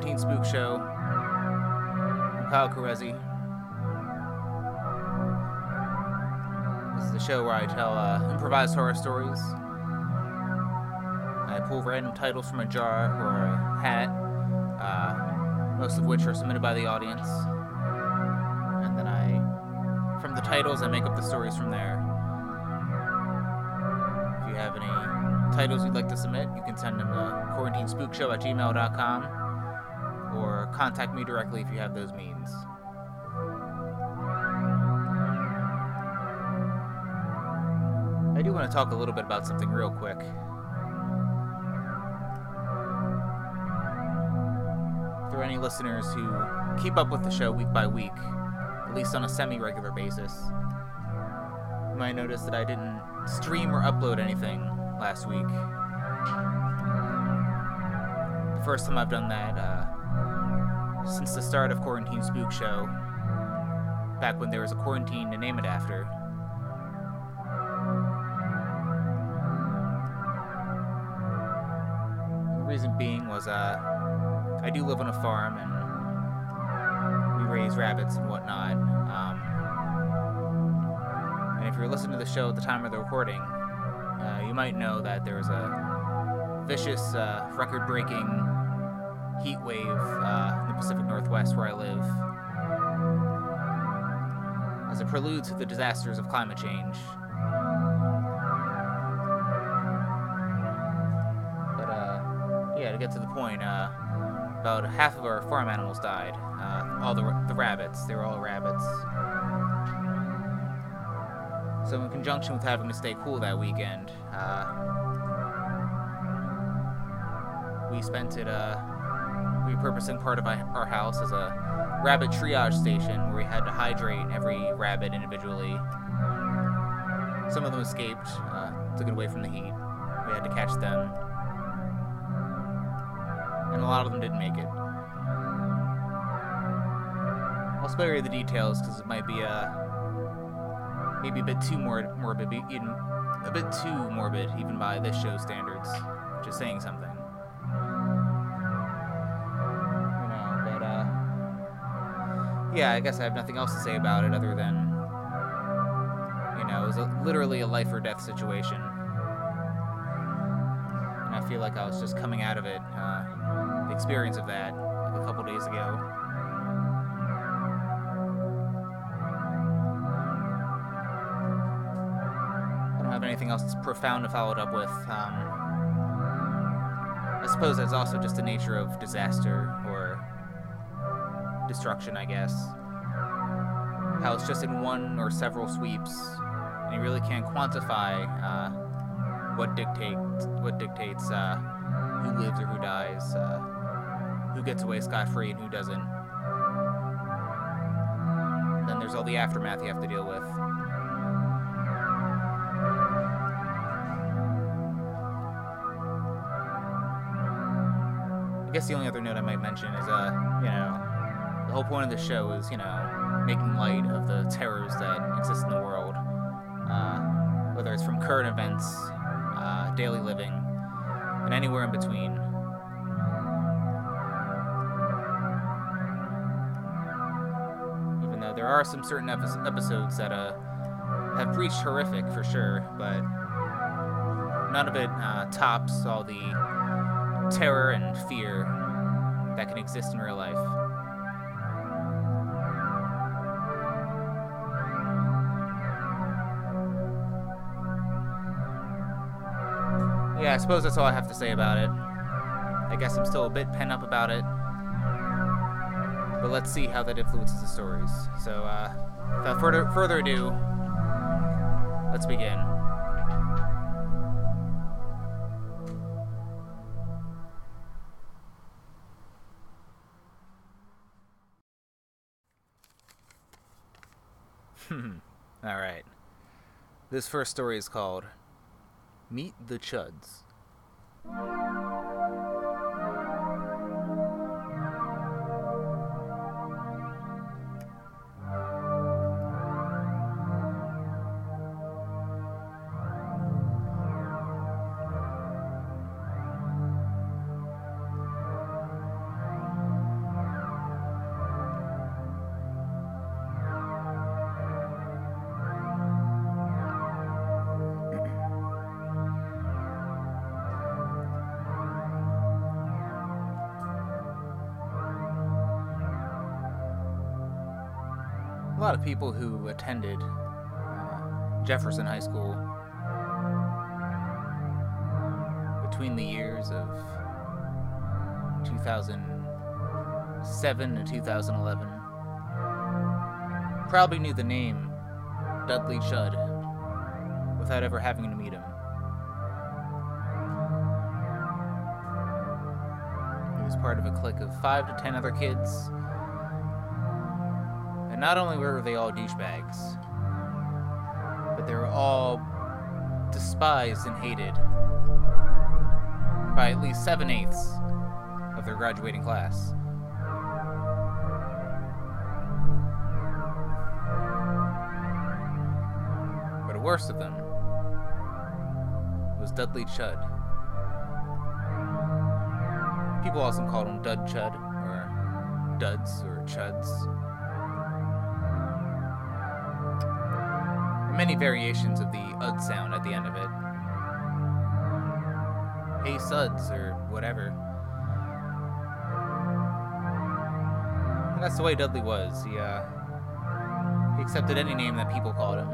Quarantine Spook Show. I'm Kyle Carezzi. This is the show where I tell uh, improvised horror stories. I pull random titles from a jar or a hat, uh, most of which are submitted by the audience. And then I, from the titles, I make up the stories from there. If you have any titles you'd like to submit, you can send them to quarantinespookshow at gmail.com contact me directly if you have those means. I do want to talk a little bit about something real quick. Are any listeners who keep up with the show week by week, at least on a semi regular basis, you might notice that I didn't stream or upload anything last week. The first time I've done that uh, since the start of Quarantine Spook Show, back when there was a quarantine to name it after. The reason being was uh, I do live on a farm and we raise rabbits and whatnot. Um, and if you're listening to the show at the time of the recording, uh, you might know that there was a vicious, uh, record breaking heat wave uh, in the Pacific Northwest where I live. As a prelude to the disasters of climate change. But, uh, yeah, to get to the point, uh, about half of our farm animals died. Uh, all the, the rabbits, they were all rabbits. So, in conjunction with having to stay cool that weekend, uh, we spent it uh, repurposing part of our house as a rabbit triage station where we had to hydrate every rabbit individually. Some of them escaped, uh, took it away from the heat. We had to catch them. And a lot of them didn't make it. I'll spare you the details because it might be uh, maybe a bit too mor- morbid, even a bit too morbid, even by this show's standards, is saying something. Yeah, I guess I have nothing else to say about it other than, you know, it was a, literally a life or death situation, and I feel like I was just coming out of it, uh, the experience of that, like a couple days ago. I don't have anything else profound to follow it up with. Um, I suppose that's also just the nature of disaster or destruction, I guess. How it's just in one or several sweeps, and you really can't quantify uh, what dictates what dictates uh, who lives or who dies, uh, who gets away scot free and who doesn't. Then there's all the aftermath you have to deal with. I guess the only other note I might mention is, uh, you know, the whole point of the show is, you know, making light of the terrors that exist in the world, uh, whether it's from current events, uh, daily living, and anywhere in between. Even though there are some certain epi- episodes that uh, have reached horrific for sure, but none of it uh, tops all the terror and fear that can exist in real life. Yeah, I suppose that's all I have to say about it. I guess I'm still a bit pent up about it. But let's see how that influences the stories. So, uh, without further, further ado, let's begin. Hmm. all right. This first story is called Meet the Chuds. Of people who attended uh, Jefferson High School between the years of 2007 and 2011 probably knew the name Dudley Chud without ever having to meet him. He was part of a clique of five to ten other kids. Not only were they all douchebags, but they were all despised and hated by at least seven eighths of their graduating class. But the worst of them was Dudley Chud. People also called him Dud Chud, or Duds, or Chuds. Many variations of the ud sound at the end of it. Hey Suds, or whatever. And that's the way Dudley was. He, uh, he accepted any name that people called him.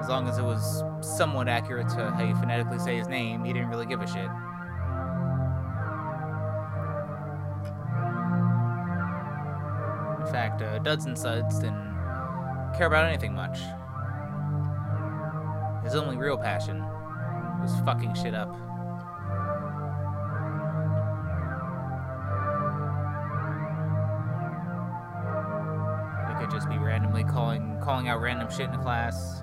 As long as it was somewhat accurate to how you phonetically say his name, he didn't really give a shit. In fact, uh, Duds and Suds didn't care about anything much. His only real passion was fucking shit up. It could just be randomly calling calling out random shit in class.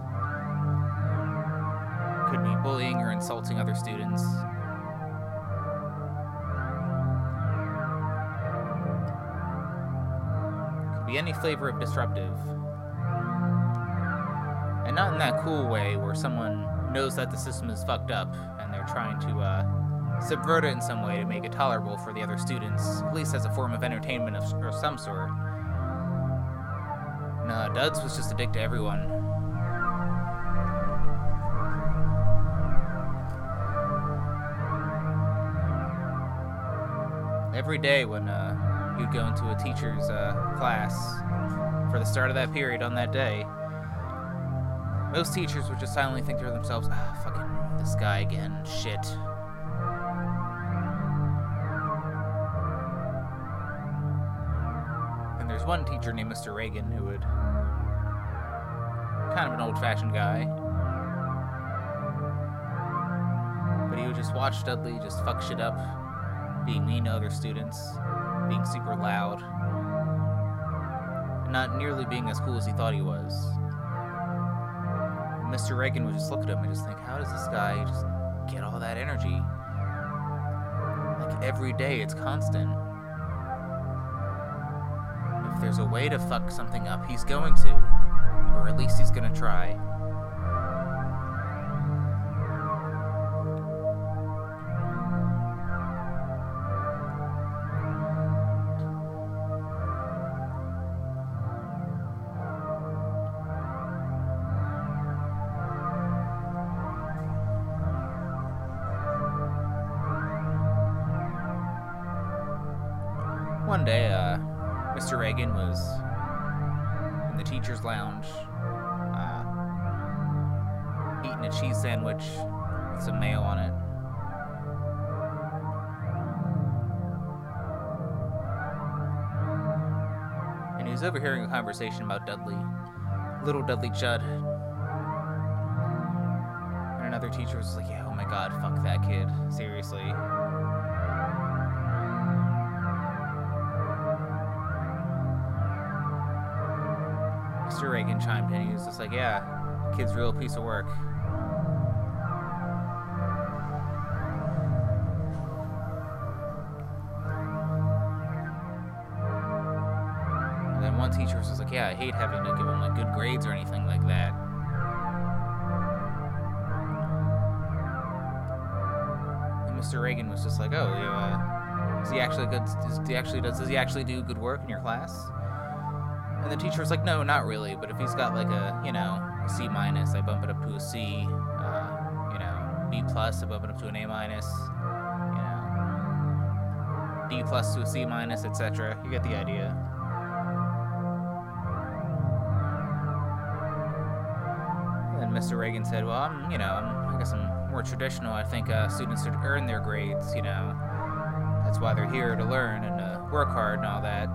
Could be bullying or insulting other students. Could be any flavor of disruptive. And not in that cool way where someone knows that the system is fucked up and they're trying to uh, subvert it in some way to make it tolerable for the other students, at least as a form of entertainment of, of some sort. No, Duds was just a dick to everyone. Every day when uh, you'd go into a teacher's uh, class for the start of that period on that day, most teachers would just silently think to themselves, ah, fucking this guy again, shit. And there's one teacher named Mr. Reagan who would. kind of an old fashioned guy. But he would just watch Dudley just fuck shit up, being mean to other students, being super loud, and not nearly being as cool as he thought he was. Mr. Reagan would just look at him and just think, how does this guy just get all that energy? Like every day, it's constant. If there's a way to fuck something up, he's going to. Or at least he's gonna try. One day, uh, Mr. Reagan was in the teacher's lounge, uh, eating a cheese sandwich with some mayo on it. And he was overhearing a conversation about Dudley, little Dudley Chud. And another teacher was like, yeah, oh my god, fuck that kid. Seriously. Mr. Reagan chimed in. He was just like, "Yeah, kid's real piece of work." And then one teacher was just like, "Yeah, I hate having to give him like good grades or anything like that." And Mr. Reagan was just like, "Oh, you, uh, is he actually good? Does he actually does, does he actually do good work in your class?" And the teacher was like, no, not really. But if he's got like a, you know, C minus, I bump it up to a C. Uh, you know, B plus, I bump it up to an A minus. You know, D plus to a C minus, etc. You get the idea. And Mr. Reagan said, well, I'm, you know, I'm, I guess I'm more traditional. I think uh, students should earn their grades. You know, that's why they're here to learn and uh, work hard and all that.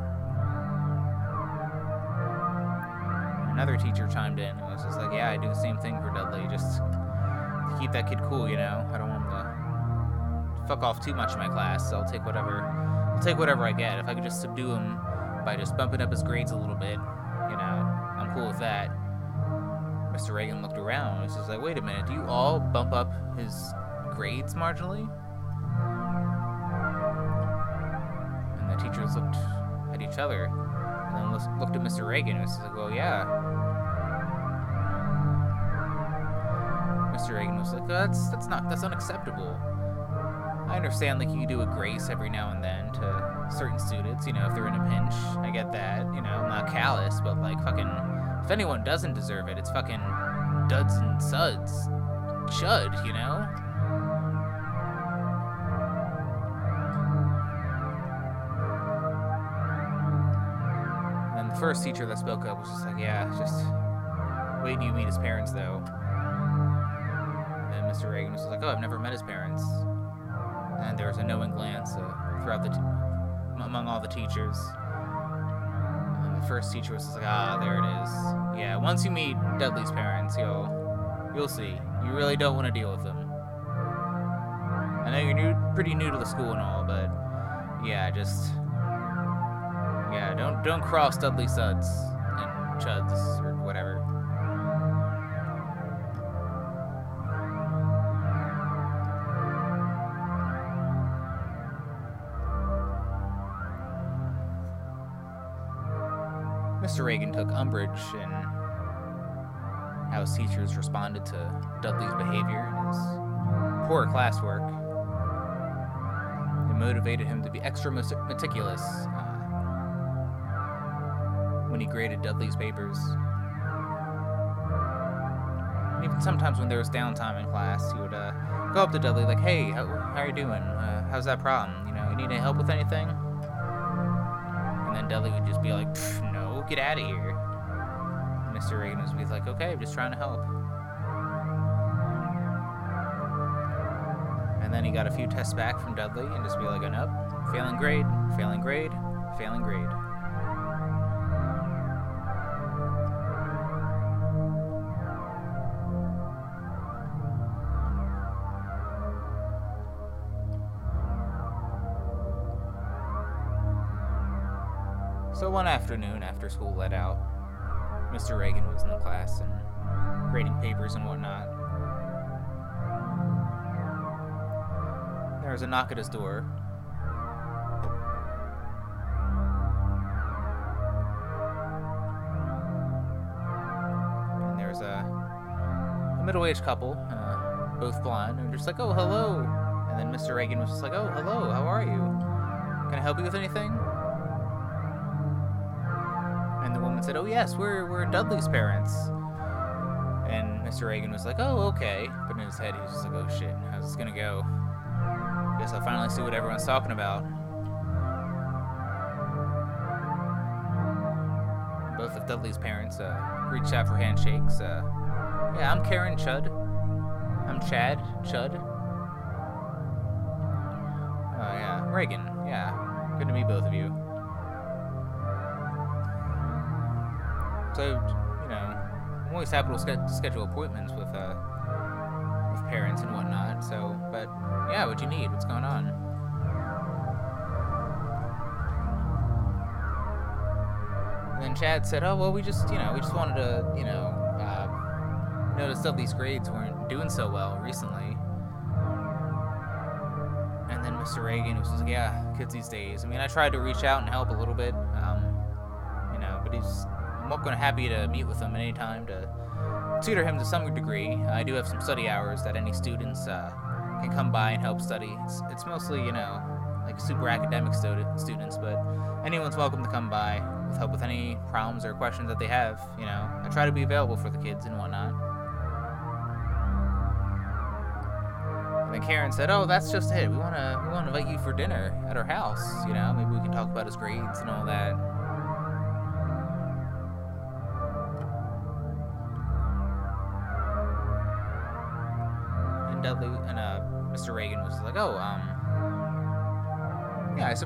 Another teacher chimed in. It was just like, "Yeah, I do the same thing for Dudley. Just to keep that kid cool. You know, I don't want him to fuck off too much in my class. So I'll take whatever, I'll take whatever I get. If I could just subdue him by just bumping up his grades a little bit, you know, I'm cool with that." Mr. Reagan looked around. He was just like, wait a minute, do you all bump up his grades marginally? And the teachers looked at each other and looked at Mr. Reagan and was like, well, yeah. Mr. Reagan was like, oh, that's that's not that's unacceptable. I understand like you do a grace every now and then to certain students, you know, if they're in a pinch. I get that, you know, I'm not callous, but like fucking if anyone doesn't deserve it, it's fucking duds and suds. Chud, you know? First teacher that spoke up was just like, yeah, just wait till you meet his parents, though. And then Mr. Reagan was like, oh, I've never met his parents. And there was a knowing glance uh, throughout the, t- among all the teachers The first teacher was just like, ah, there it is. Yeah, once you meet Dudley's parents, you'll you'll see. You really don't want to deal with them. I know you're new, pretty new to the school and all, but yeah, just yeah, don't don't cross Dudley Suds and Chuds or whatever. Mr. Reagan took umbrage in how his teachers responded to Dudley's behavior and his poor classwork. It motivated him to be extra meticulous when he graded Dudley's papers. Even sometimes when there was downtime in class, he would uh, go up to Dudley like, "Hey, how, how are you doing? Uh, how's that problem? You know, you need any help with anything?" And then Dudley would just be like, "No, get out of here." Mr. Reagan would be like, okay, I'm just trying to help. And then he got a few tests back from Dudley and just be like, nope, failing grade, failing grade, failing grade. After school let out, Mr. Reagan was in the class and grading papers and whatnot. There was a knock at his door. And there was a, a middle aged couple, uh, both blonde, and just like, oh, hello. And then Mr. Reagan was just like, oh, hello, how are you? Can I help you with anything? Said, "Oh yes, we're we're Dudley's parents." And Mr. Reagan was like, "Oh okay," but in his head he was like, "Oh shit, how's this gonna go?" Guess I'll finally see what everyone's talking about. Both of Dudley's parents uh, reached out for handshakes. Uh, yeah, I'm Karen Chud. I'm Chad Chud. Oh yeah, Reagan. Yeah, good to meet both of you. So, you know, I'm always happy to schedule appointments with uh, with parents and whatnot. So, but yeah, what do you need? What's going on? And then Chad said, "Oh well, we just, you know, we just wanted to, you know, uh, notice that these grades weren't doing so well recently." And then Mr. Reagan was like, "Yeah, kids these days. I mean, I tried to reach out and help a little bit, welcome and happy to meet with him at any time to tutor him to some degree. I do have some study hours that any students uh, can come by and help study. It's, it's mostly, you know, like super academic student, students, but anyone's welcome to come by with help with any problems or questions that they have. You know, I try to be available for the kids and whatnot. And then Karen said, "Oh, that's just it. We wanna we wanna invite you for dinner at our house. You know, maybe we can talk about his grades and all that."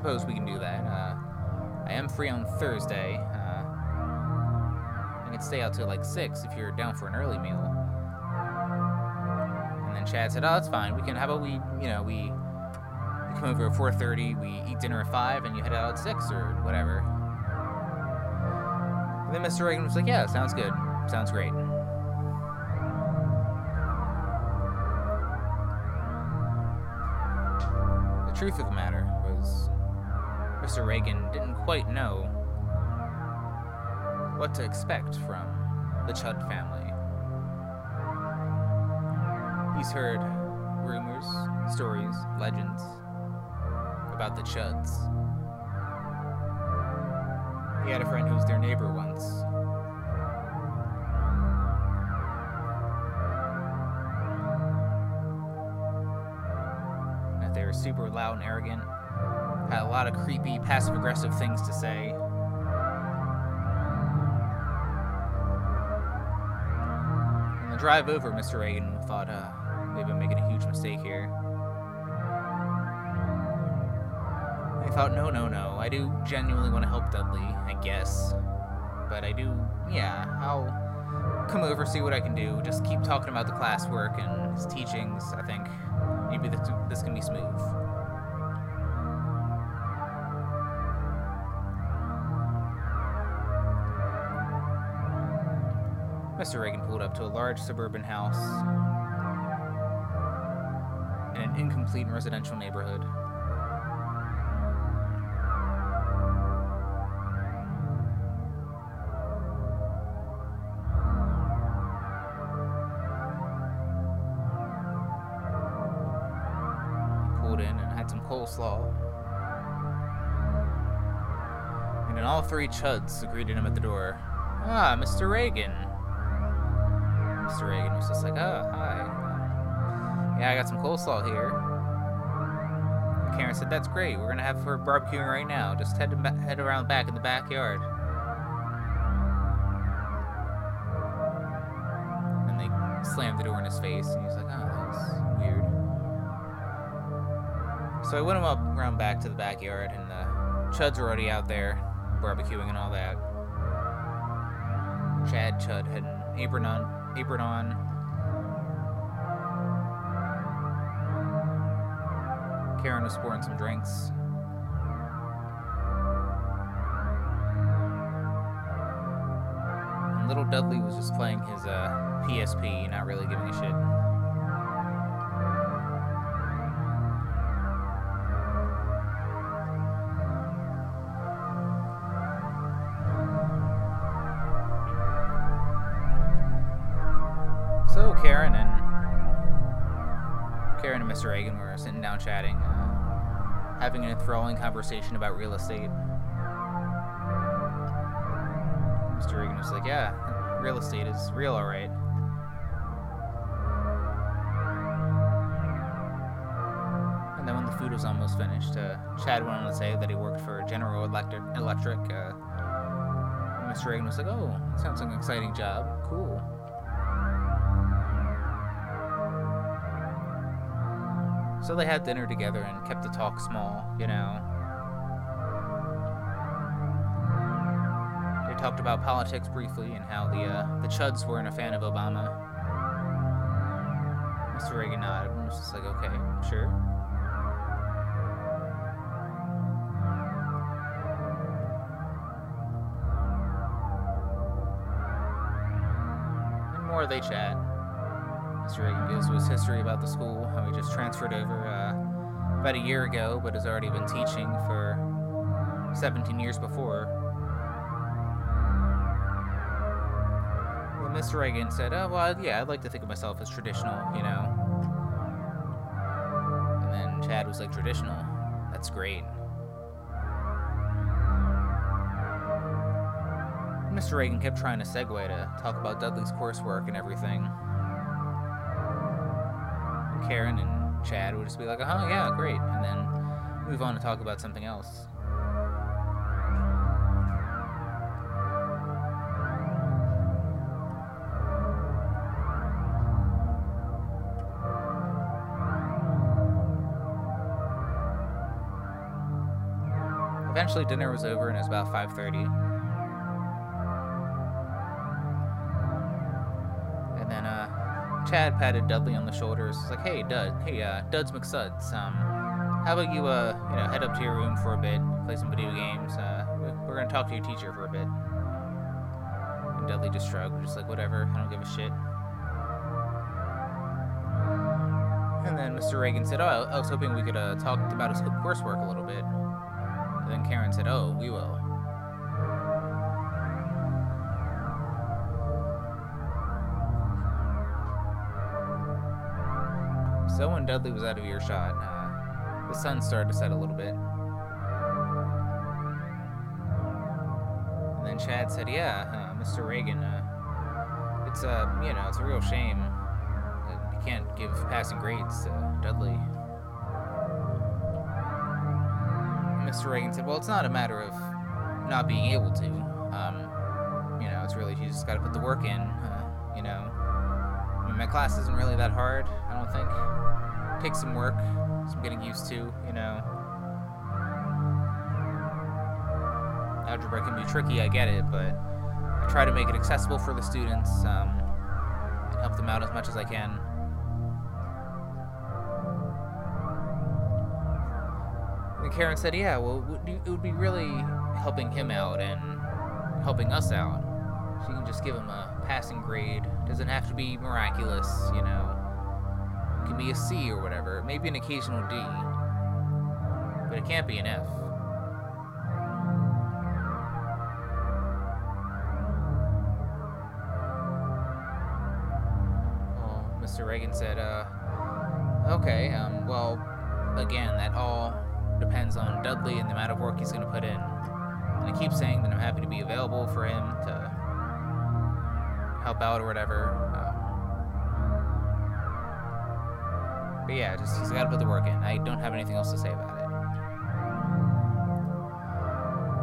Suppose we can do that. Uh, I am free on Thursday. Uh, I can stay out till like six if you're down for an early meal. And then Chad said, oh, that's fine. We can. How about we, you know, we, we come over at 4:30. We eat dinner at five, and you head out at six or whatever. And then Mr. Reagan was like, yeah, sounds good. Sounds great. The truth of the matter Mr. Reagan didn't quite know what to expect from the Chud family. He's heard rumors, stories, legends about the Chuds. He had a friend who was their neighbor once. That they were super loud and arrogant, had a lot of creepy, passive aggressive things to say. On the drive over, Mr. Reagan thought, uh, they've been making a huge mistake here. I thought, no, no, no. I do genuinely want to help Dudley, I guess. But I do, yeah, I'll come over, see what I can do. Just keep talking about the classwork and his teachings. I think maybe this, this can be smooth. Mr. Reagan pulled up to a large suburban house in an incomplete residential neighborhood. He pulled in and had some coleslaw. And then all three chuds greeted him at the door. Ah, Mr. Reagan. Reagan was just like, oh, hi. Yeah, I got some coleslaw here. Karen said, that's great. We're going to have her barbecuing right now. Just head, ba- head around back in the backyard. And they slammed the door in his face, and he was like, oh, that's weird. So I went him up around back to the backyard, and the Chuds were already out there barbecuing and all that. Chad Chud had an apron on, apron on. Karen was pouring some drinks. And little Dudley was just playing his uh, PSP, not really giving a shit. Chatting, uh, having an enthralling conversation about real estate. Mr. Reagan was like, "Yeah, real estate is real, all right." And then when the food was almost finished, uh, Chad went on to say that he worked for General Electric. Electric. Uh, Mr. Reagan was like, "Oh, sounds like an exciting job. Cool." So they had dinner together and kept the talk small, you know. They talked about politics briefly and how the uh, the Chuds weren't a fan of Obama. Mr. Reagan nodded and was just like, okay, sure. And more they chat. Mr. Reagan gives his history about the school, how he just transferred over uh, about a year ago, but has already been teaching for 17 years before. Well, Mr. Reagan said, "Oh, well, yeah, I'd like to think of myself as traditional, you know." And then Chad was like, "Traditional? That's great." Mr. Reagan kept trying to segue to talk about Dudley's coursework and everything. Karen and Chad would just be like, oh, uh-huh, yeah, great. And then move on to talk about something else. Eventually dinner was over and it was about 5:30. Chad patted Dudley on the shoulders. He's like, hey, Dud, hey, uh, Duds McSuds, um, how about you, uh, you know, head up to your room for a bit, play some video games. Uh, we're gonna talk to your teacher for a bit. And Dudley just shrugged, just like, whatever, I don't give a shit. And then Mr. Reagan said, oh, I was hoping we could uh, talk about his coursework a little bit. And then Karen said, oh, we will. When Dudley was out of earshot, uh, the sun started to set a little bit. And then Chad said, "Yeah, uh, Mr. Reagan, uh, it's a uh, you know it's a real shame that you can't give passing grades to Dudley." Mr. Reagan said, "Well, it's not a matter of not being able to. Um, you know, it's really you just got to put the work in. Uh, you know, I mean, my class isn't really that hard. I don't think." Take some work, some getting used to, you know. Algebra can be tricky, I get it, but I try to make it accessible for the students um, and help them out as much as I can. And Karen said, yeah, well, it would be really helping him out and helping us out. So you can just give him a passing grade. Doesn't have to be miraculous, you know. It can be a C or whatever, maybe an occasional D. But it can't be an F. Well, Mr. Reagan said, uh, okay, um, well, again, that all depends on Dudley and the amount of work he's going to put in. And I keep saying that I'm happy to be available for him to help out or whatever. But yeah, just he's got to put the work in. I don't have anything else to say about it.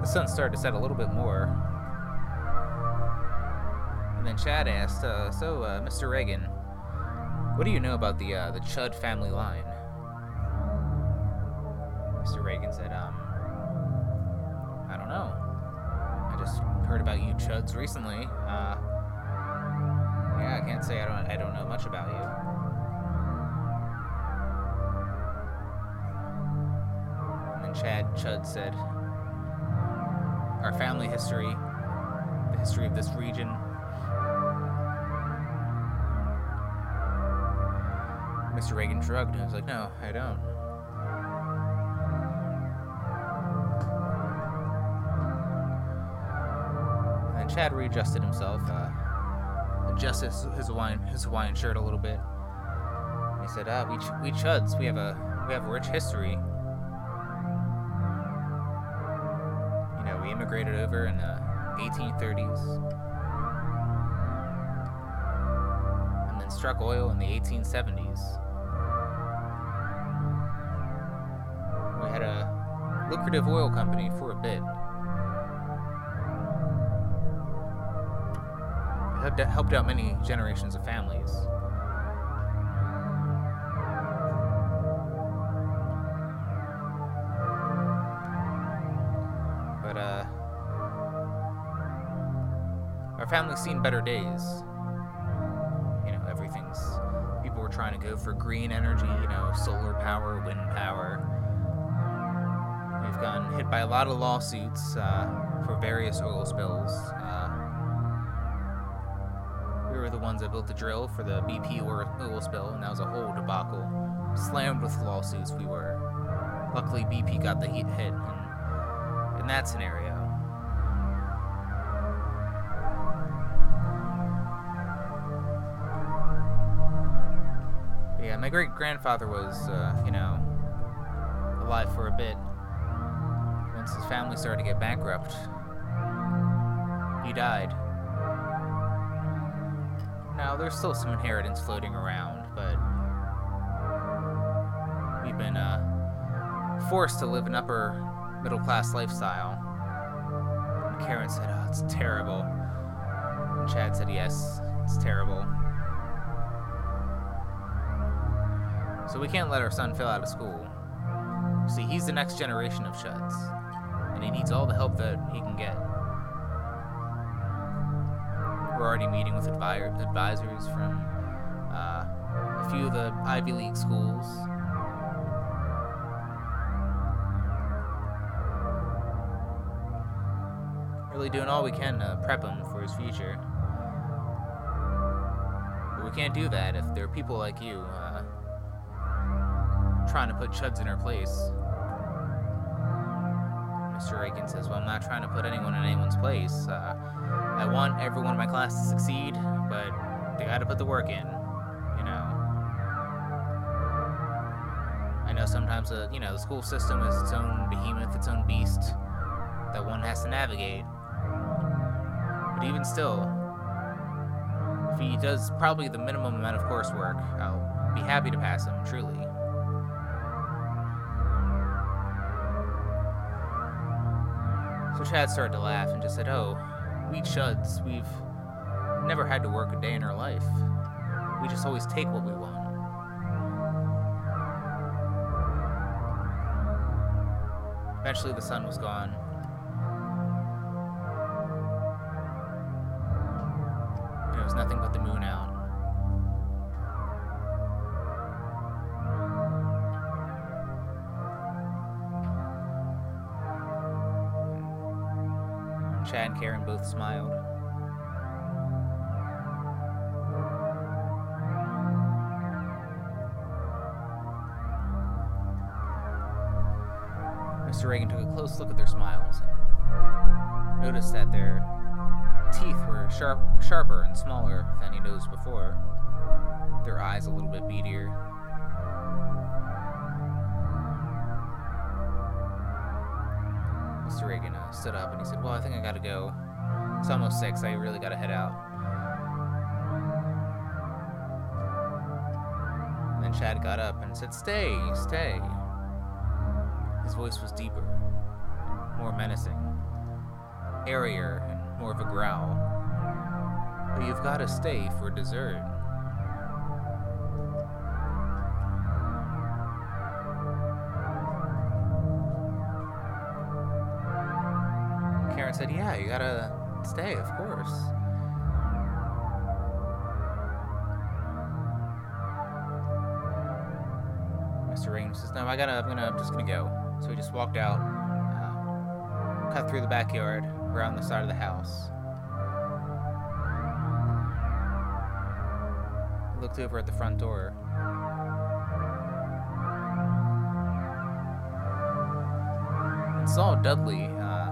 The sun started to set a little bit more. And then Chad asked, uh, "So, uh, Mr. Reagan, what do you know about the uh, the Chud family line?" Mr. Reagan said, "Um, I don't know. I just heard about you Chuds recently. Uh, yeah, I can't say I don't I don't know much about you." Chad Chud said. Our family history, the history of this region. Mr. Reagan shrugged and was like, No, I don't. And Chad readjusted himself, uh, adjusted his, his Hawaiian his Hawaiian shirt a little bit. He said, "Ah, we ch- we Chuds, we have a we have a rich history immigrated over in uh, the 1830s and then struck oil in the 1870s. We had a lucrative oil company for a bit. It helped out many generations of families. Seen better days. You know, everything's. People were trying to go for green energy, you know, solar power, wind power. We've gotten hit by a lot of lawsuits uh, for various oil spills. Uh, we were the ones that built the drill for the BP oil spill, and that was a whole debacle. Slammed with lawsuits, we were. Luckily, BP got the heat hit in, in that scenario. Great grandfather was, uh, you know, alive for a bit. Once his family started to get bankrupt, he died. Now, there's still some inheritance floating around, but we've been uh, forced to live an upper middle class lifestyle. And Karen said, Oh, it's terrible. And Chad said, Yes, it's terrible. So we can't let our son fail out of school. See, he's the next generation of Chuds. and he needs all the help that he can get. We're already meeting with advi- advisors from uh, a few of the Ivy League schools. Really doing all we can to prep him for his future. But we can't do that if there are people like you uh, trying to put chuds in her place. Mr. Reagan says, Well, I'm not trying to put anyone in anyone's place. Uh, I want everyone in my class to succeed, but they gotta put the work in, you know. I know sometimes, uh, you know, the school system is its own behemoth, its own beast that one has to navigate. But even still, if he does probably the minimum amount of coursework, I'll be happy to pass him, truly. Chad started to laugh and just said, Oh, we chuds, we've never had to work a day in our life. We just always take what we want. Eventually, the sun was gone. Both smiled. Mr. Reagan took a close look at their smiles and noticed that their teeth were sharp, sharper and smaller than he noticed before. Their eyes a little bit beadier. Mr. Reagan uh, stood up and he said, Well, I think I gotta go. It's almost six. I really gotta head out. And then Chad got up and said, Stay, stay. His voice was deeper, more menacing, airier, and more of a growl. But you've gotta stay for dessert. Karen said, Yeah, you gotta course. Mr. Reagan says, No, I gotta, I'm gonna, I'm just gonna go. So he just walked out, uh, cut through the backyard, around the side of the house. Looked over at the front door. And saw Dudley uh,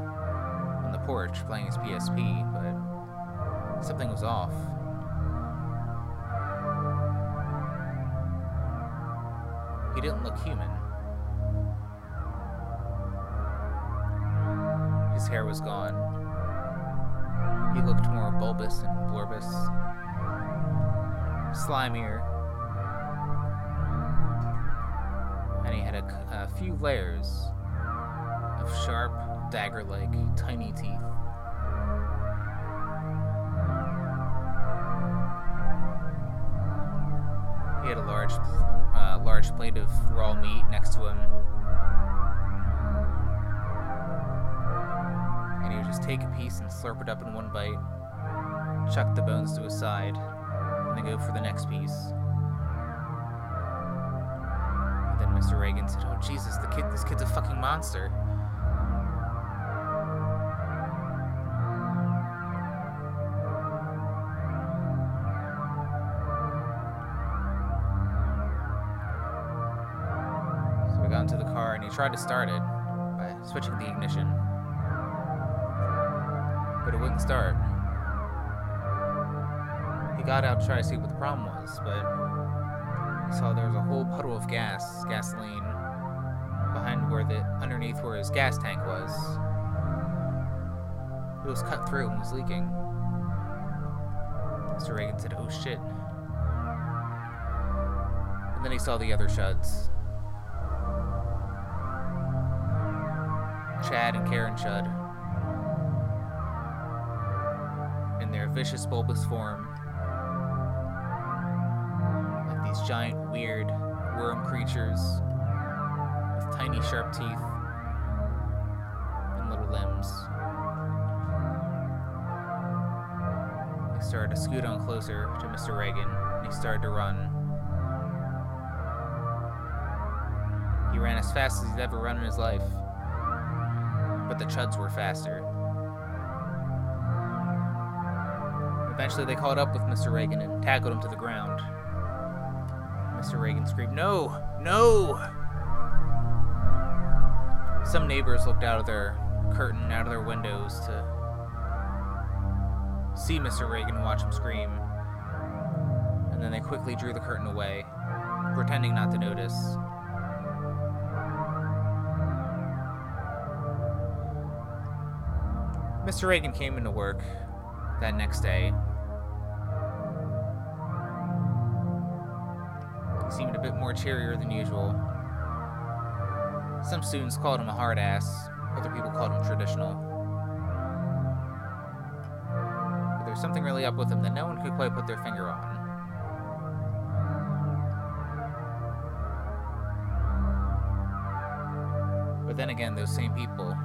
on the porch playing his PSP, something was off. He didn't look human. His hair was gone. He looked more bulbous and bulbous, slimier, and he had a few layers of sharp, dagger like, tiny teeth. Large, uh, large plate of raw meat next to him. And he would just take a piece and slurp it up in one bite, chuck the bones to his side, and then go for the next piece. And then Mr. Reagan said, "Oh Jesus, the kid, this kid's a fucking monster." Tried to start it by switching the ignition. But it wouldn't start. He got out to try to see what the problem was, but he saw there was a whole puddle of gas, gasoline, behind where the underneath where his gas tank was. It was cut through and was leaking. Mr. Reagan said, Oh shit. And then he saw the other Chuds. Chad and Karen Chud. In their vicious bulbous form. Like these giant, weird worm creatures with tiny, sharp teeth and little limbs. He started to scoot on closer to Mr. Reagan, and he started to run. He ran as fast as he'd ever run in his life, the chuds were faster. Eventually, they caught up with Mr. Reagan and tackled him to the ground. Mr. Reagan screamed, No! No! Some neighbors looked out of their curtain, out of their windows to see Mr. Reagan watch him scream. And then they quickly drew the curtain away, pretending not to notice. Mr. Reagan came into work that next day. He seemed a bit more cheerier than usual. Some students called him a hard ass, other people called him traditional. But there's something really up with him that no one could quite put their finger on. But then again, those same people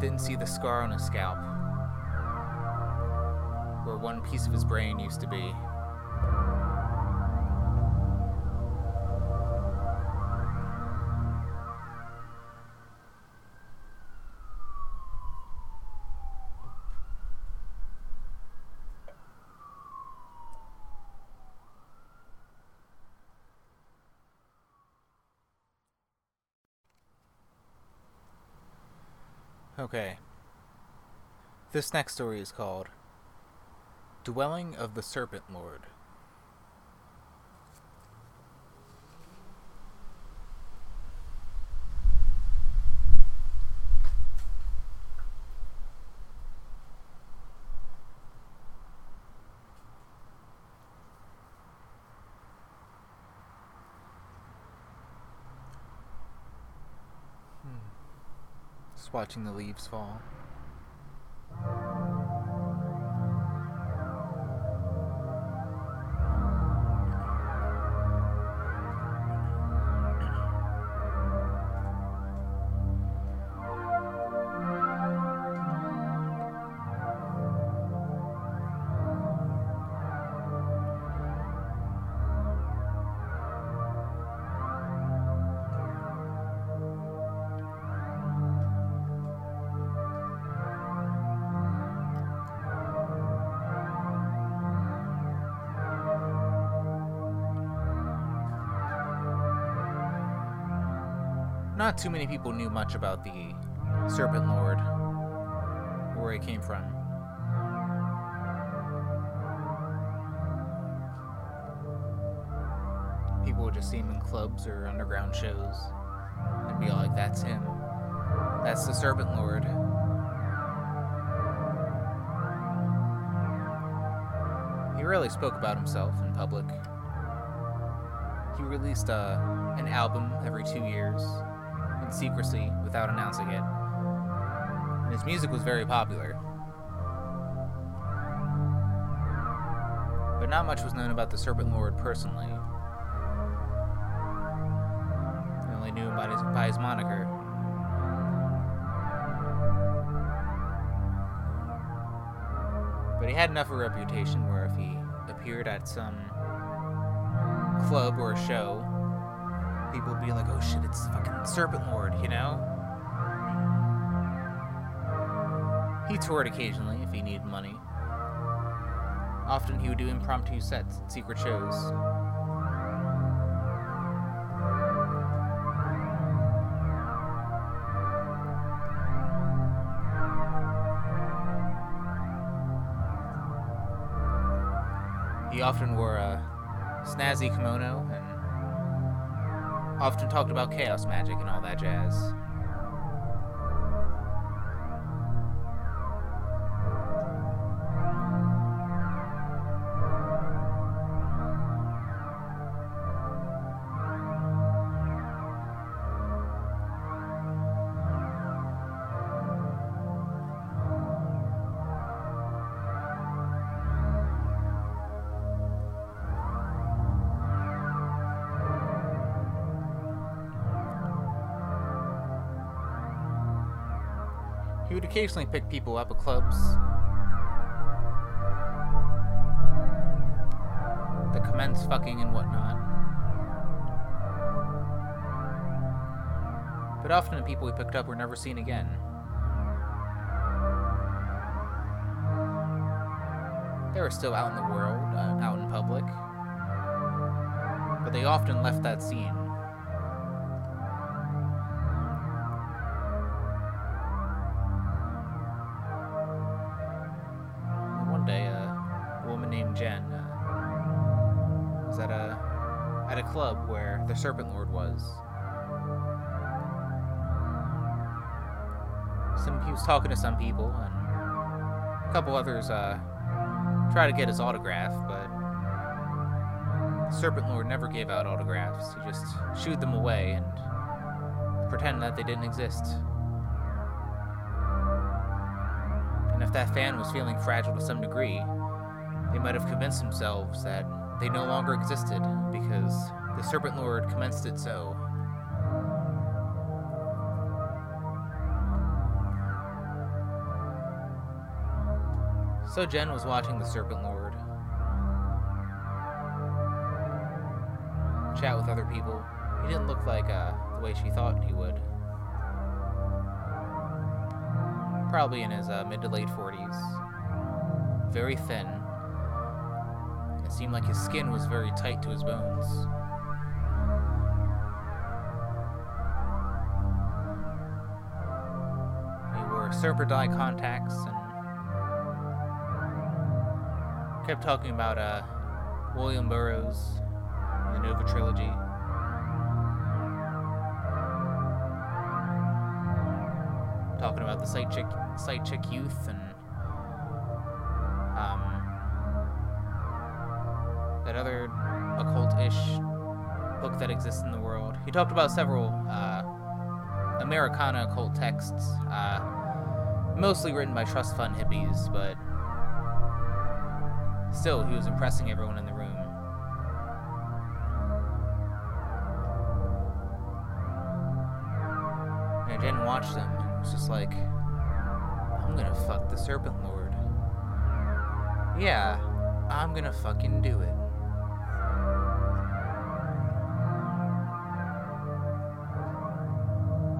didn't see the scar on his scalp, where one piece of his brain used to be. Okay. This next story is called Dwelling of the Serpent Lord. Watching the leaves fall. Too many people knew much about the Serpent Lord, where he came from. People would just see him in clubs or underground shows and be like, that's him. That's the Serpent Lord. He rarely spoke about himself in public. He released uh, an album every two years in secrecy without announcing it. And his music was very popular. But not much was known about the Serpent Lord personally. They only knew him by his, by his moniker. But he had enough of a reputation where if he appeared at some club or show, people would be like, oh shit, it's fucking Serpent Lord, you know? He toured occasionally if he needed money. Often he would do impromptu sets at secret shows. He often wore a snazzy kimono often talked about chaos magic and all that jazz. Occasionally pick people up at clubs. That commence fucking and whatnot. But often the people we picked up were never seen again. They were still out in the world, uh, out in public. But they often left that scene. Club where the Serpent Lord was. Some he was talking to some people, and a couple others uh, tried to get his autograph, but the Serpent Lord never gave out autographs. He just shooed them away and pretended that they didn't exist. And if that fan was feeling fragile to some degree, they might have convinced themselves that they no longer existed because the Serpent Lord commenced it so. So Jen was watching the Serpent Lord chat with other people. He didn't look like uh, the way she thought he would. Probably in his uh, mid to late 40s. Very thin. It seemed like his skin was very tight to his bones. Eye contacts and kept talking about uh, William Burroughs and the Nova trilogy. Talking about the sight chick, sight chick youth and um, that other occult-ish book that exists in the world. He talked about several uh, Americana occult texts, uh, mostly written by trust fund hippies, but Still, he was impressing everyone in the room. And Jen watched them and was just like, I'm gonna fuck the Serpent Lord. Yeah, I'm gonna fucking do it.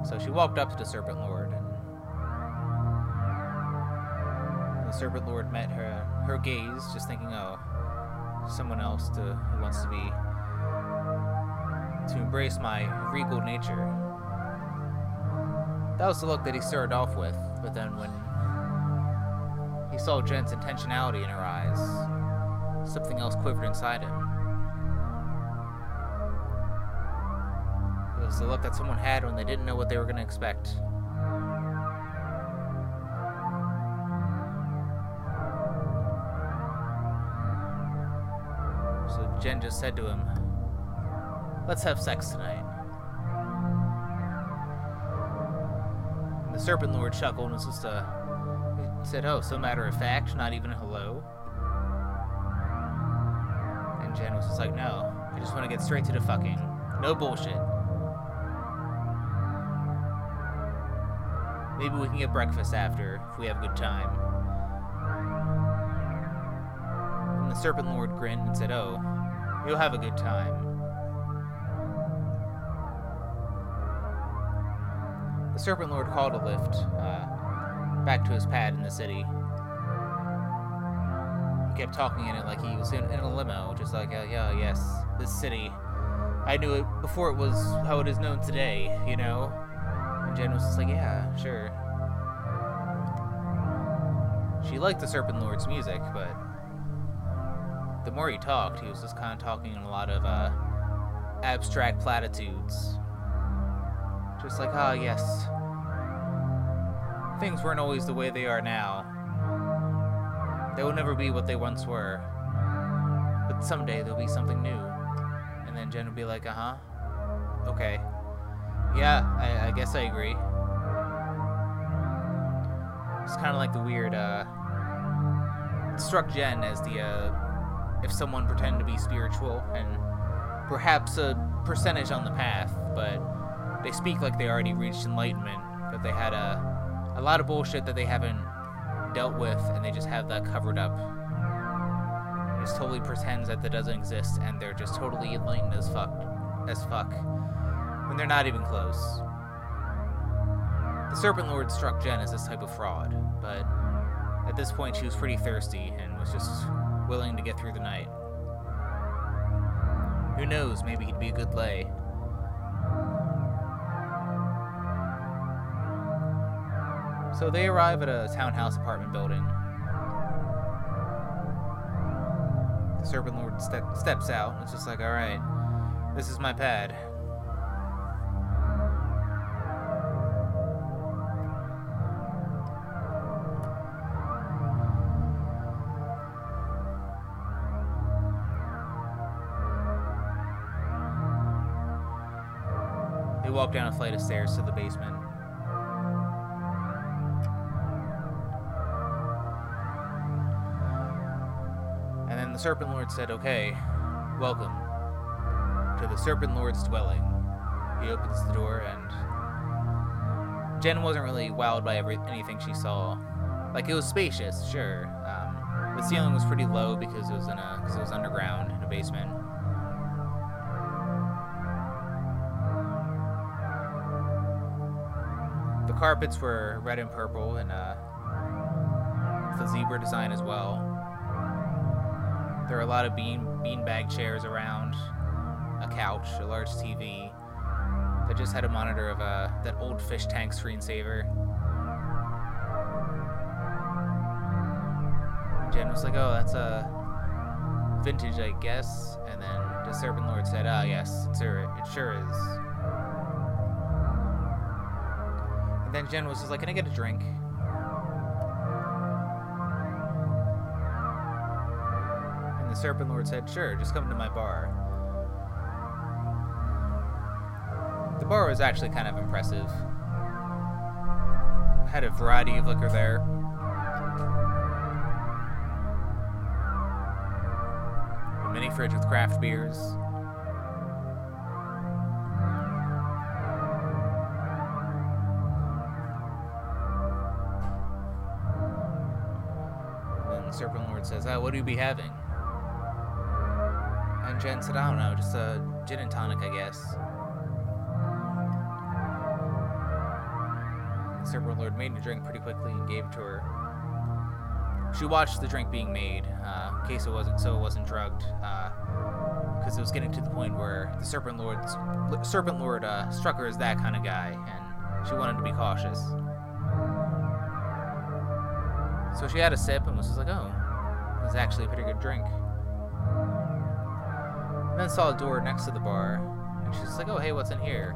So she walked up to the Serpent Lord and Serpent Lord met her her gaze, just thinking, oh, someone else to who wants to be to embrace my regal nature. That was the look that he started off with, but then when he saw Jen's intentionality in her eyes, something else quivered inside him. It was the look that someone had when they didn't know what they were going to expect. Said to him, Let's have sex tonight. And the Serpent Lord chuckled and was just uh, he said, Oh, so matter of fact, not even a hello? And Jen was just like, No, I just want to get straight to the fucking. No bullshit. Maybe we can get breakfast after if we have a good time. And the Serpent Lord grinned and said, Oh, you'll have a good time. The Serpent Lord called a lift uh, back to his pad in the city. He kept talking in it like he was in, in a limo, just like, uh, yeah, yes, this city. I knew it before it was how it is known today, you know? And Jen was just like, yeah, sure. She liked the Serpent Lord's music, but the more he talked, he was just kind of talking in a lot of uh, abstract platitudes. Just like, ah, yes. Things weren't always the way they are now. They will never be what they once were. But someday there'll be something new. And then Jen would be like, uh huh. Okay. Yeah, I, I guess I agree. It's kind of like the weird, uh. It struck Jen as the, uh. If someone pretended to be spiritual and perhaps a percentage on the path, but they speak like they already reached enlightenment, but they had a, a lot of bullshit that they haven't dealt with, and they just have that covered up. Just totally pretends that that doesn't exist, and they're just totally enlightened as fuck, as fuck, when they're not even close. The Serpent Lord struck Jen as this type of fraud, but at this point she was pretty thirsty and was just willing to get through the night. Who knows, maybe he'd be a good lay. So they arrive at a townhouse apartment building. The Serpent Lord ste- steps out. It's just like, alright, this is my pad. Down a flight of stairs to the basement. And then the Serpent Lord said, Okay, welcome to the Serpent Lord's dwelling. He opens the door, and Jen wasn't really wowed by every, anything she saw. Like, it was spacious, sure. Um, the ceiling was pretty low because it was in a because it was underground in a basement. Carpets were red and purple and uh, a zebra design as well. There are a lot of bean beanbag chairs around, a couch, a large TV that just had a monitor of uh, that old fish tank screensaver. Jen was like, "Oh, that's a vintage, I guess." And then the Serpent Lord said, "Ah, yes, it sure, it sure is." Jen was just like, "Can I get a drink?" And the Serpent Lord said, "Sure, just come to my bar." The bar was actually kind of impressive. Had a variety of liquor there. A mini fridge with craft beers. Oh, what do you be having? And Jen said, I don't know, just a gin and tonic, I guess. The Serpent Lord made a drink pretty quickly and gave it to her. She watched the drink being made, uh, in case it wasn't so it wasn't drugged, because it was getting to the point where the Serpent Lord, Serpent Lord, uh, struck her as that kind of guy, and she wanted to be cautious. So she had a sip and was just like, "Oh, is actually a pretty good drink." And then saw a door next to the bar, and she's like, "Oh, hey, what's in here?"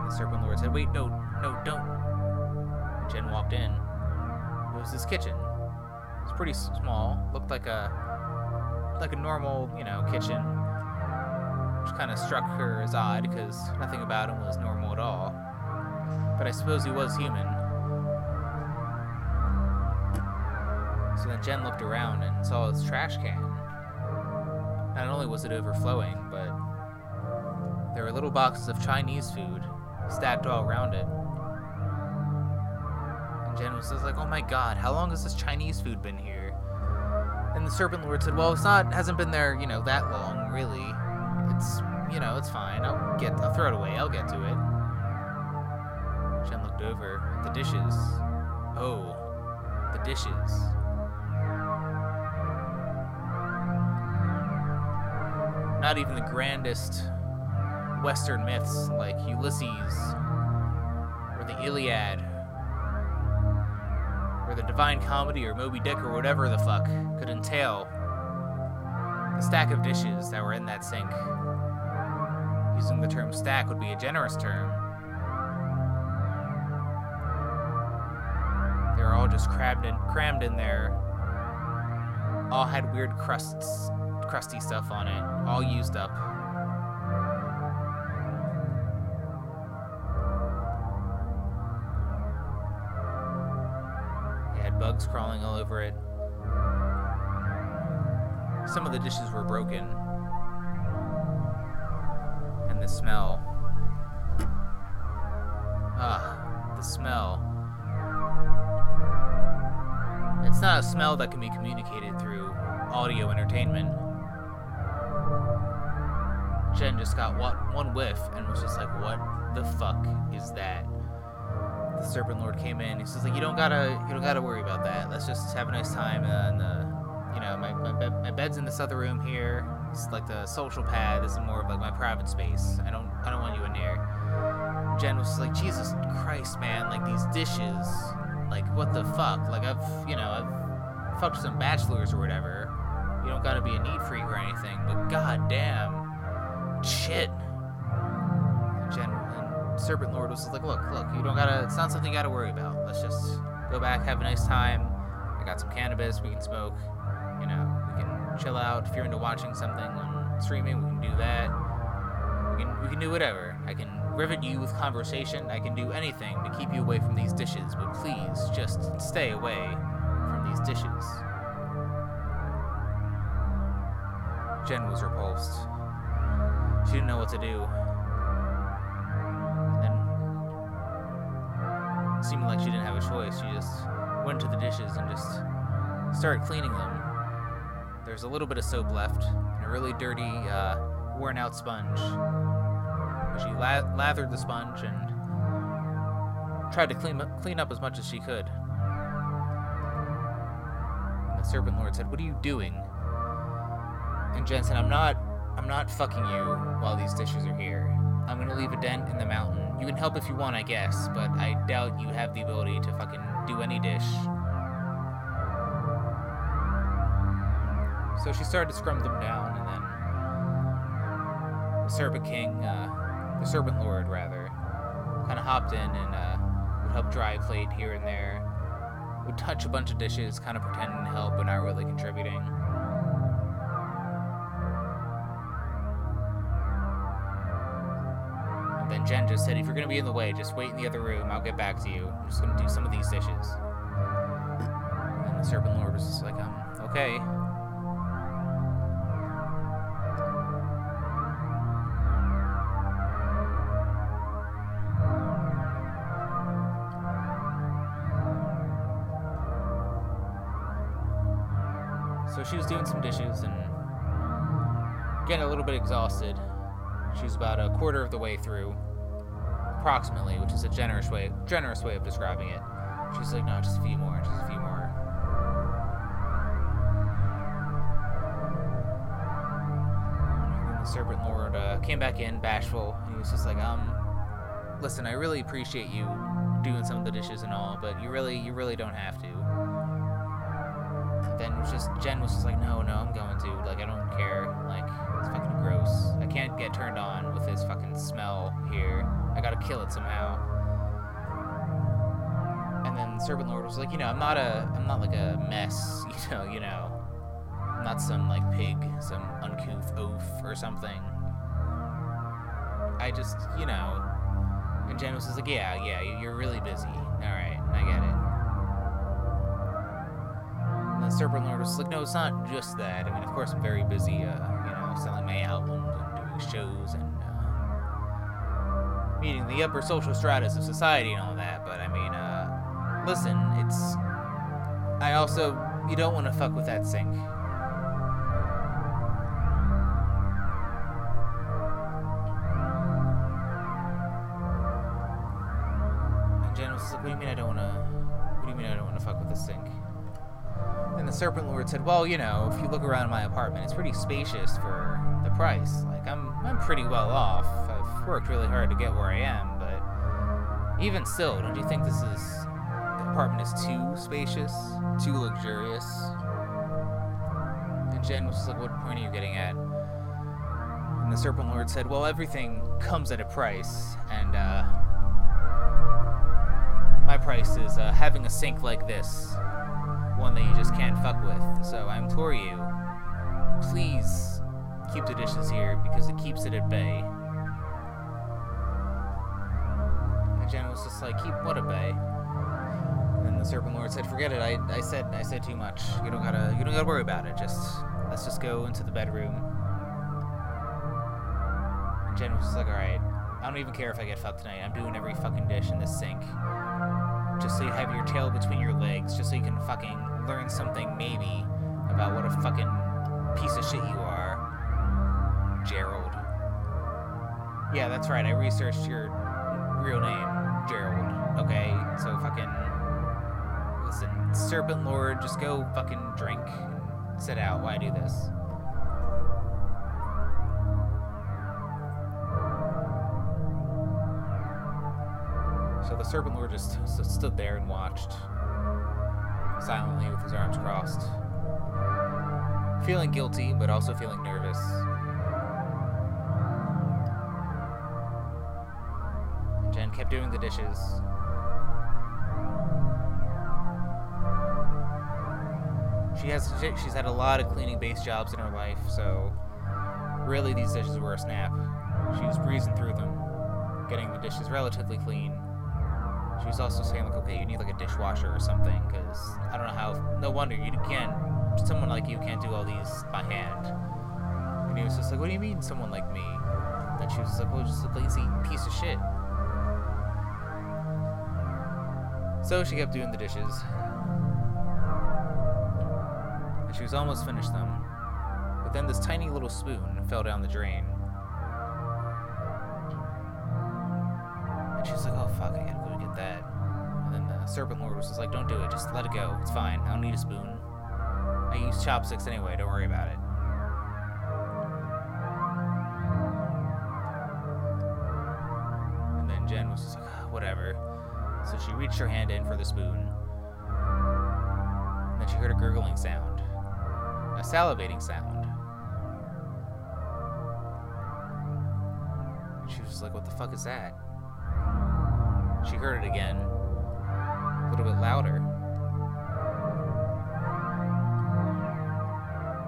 And the Serpent Lord said, "Wait, no, no, don't." And Jen walked in. It was his kitchen. It was pretty small. Looked like a like a normal, you know, kitchen. Which kind of struck her as odd because nothing about him was normal at all. But I suppose he was human. So then Jen looked around and saw his trash can. Not only was it overflowing, but there were little boxes of Chinese food stacked all around it. And Jen was just like, "Oh my God, how long has this Chinese food been here?" And the Serpent Lord said, "Well, it's not, hasn't been there, you know, that long, really. It's, you know, it's fine. I'll get, I'll throw it away. I'll get to it." Jen looked over at the dishes. Oh, the dishes. Not even the grandest Western myths like Ulysses or the Iliad or the Divine Comedy or Moby Dick or whatever the fuck could entail the stack of dishes that were in that sink. Using the term stack would be a generous term. They were all just crammed in, crammed in there. All had weird crusts, crusty stuff on it, all used up. It had bugs crawling all over it. Some of the dishes were broken. And the smell. Ah, the smell. it's not a smell that can be communicated through audio entertainment. Just got one whiff and was just like, "What the fuck is that?" The Serpent Lord came in. He says, "Like you don't gotta, you don't gotta worry about that. Let's just have a nice time." And the, you know, my my, my bed's in this other room here. It's like the social pad. This is more of like my private space. I don't, I don't want you in here. Jen was just like, "Jesus Christ, man! Like these dishes, like what the fuck? Like I've, you know, I've fucked some bachelors or whatever. You don't gotta be a neat freak or anything, but goddamn." Shit. Jen and Serpent Lord was like, look, look, you don't gotta, it's not something you gotta worry about. Let's just go back, have a nice time. I got some cannabis, we can smoke. You know, we can chill out. If you're into watching something on streaming, we can do that. We can, we can do whatever. I can rivet you with conversation. I can do anything to keep you away from these dishes, but please just stay away from these dishes. Jen was repulsed. She didn't know what to do. And seeming like she didn't have a choice, she just went to the dishes and just started cleaning them. There's a little bit of soap left, and a really dirty, uh, worn out sponge. She la- lathered the sponge and tried to clean up, clean up as much as she could. And the Serpent Lord said, What are you doing? And Jen said, I'm not I'm not fucking you while these dishes are here. I'm gonna leave a dent in the mountain. You can help if you want, I guess, but I doubt you have the ability to fucking do any dish. So she started to scrum them down, and then the Serpent King, uh, the Serpent Lord, rather, kind of hopped in and uh, would help dry a plate here and there. Would touch a bunch of dishes, kind of pretending to help, but not really contributing. Said, if you're gonna be in the way, just wait in the other room. I'll get back to you. I'm just gonna do some of these dishes. And the Serpent Lord was just like, um, okay. So she was doing some dishes and getting a little bit exhausted. She was about a quarter of the way through, approximately, which is a generous way generous way of describing it. She's like, no, just a few more, just a few more. And the Serpent Lord uh, came back in, bashful, and he was just like, um, listen, I really appreciate you doing some of the dishes and all, but you really, you really don't have to. Then it was just Jen was just like, no, no, I'm going to. Like, I don't care. Like, it's fucking gross. I can't get turned on with this fucking smell here. I gotta kill it somehow. And then Serpent Lord was like, you know, I'm not a, I'm not like a mess, you know, you know. I'm not some like pig, some uncouth oaf or something. I just, you know. And Jen was just like, yeah, yeah, you- you're really busy. All right, I get it. Serpent Lord was like, no, it's not just that. I mean, of course, I'm very busy, uh, you know, selling my albums and doing shows and uh, meeting the upper social stratus of society and all that. But I mean, uh, listen, it's. I also. You don't want to fuck with that sink. Serpent said, "Well, you know, if you look around my apartment, it's pretty spacious for the price. Like, I'm I'm pretty well off. I've worked really hard to get where I am, but even still, don't you think this is the apartment is too spacious, too luxurious?" And Jen was just like, "What point are you getting at?" And the Serpent Lord said, "Well, everything comes at a price, and uh, my price is uh, having a sink like this." One that you just can't fuck with. So I implore you, please keep the dishes here because it keeps it at bay. And Jen was just like, keep what at bay? And the Serpent Lord said, forget it. I, I said I said too much. You don't gotta you don't gotta worry about it. Just let's just go into the bedroom. And Jen was just like, alright. I don't even care if I get fucked tonight. I'm doing every fucking dish in this sink just so you have your tail between your legs, just so you can fucking learn something maybe about what a fucking piece of shit you are, Gerald. Yeah, that's right. I researched your real name, Gerald. Okay, so fucking listen, Serpent Lord, just go fucking drink and sit out I do this. So the Serpent Lord just stood there and watched, silently with his arms crossed. Feeling guilty, but also feeling nervous. Jen kept doing the dishes. She has she's had a lot of cleaning base jobs in her life, so really these dishes were a snap. She was breezing through them, getting the dishes relatively clean. She was also saying like, okay, you need like a dishwasher or something, because I don't know how. No wonder you can't. Someone like you can't do all these by hand. And he was just like, what do you mean, someone like me? And she was like, well, just a lazy piece of shit. So she kept doing the dishes. And she was almost finished them. But then this tiny little spoon fell down the drain. Don't do it, just let it go. It's fine. I don't need a spoon. I use chopsticks anyway, don't worry about it. And then Jen was just like, "Ah, whatever. So she reached her hand in for the spoon. And then she heard a gurgling sound, a salivating sound. And she was like, what the fuck is that? She heard it again, little bit louder.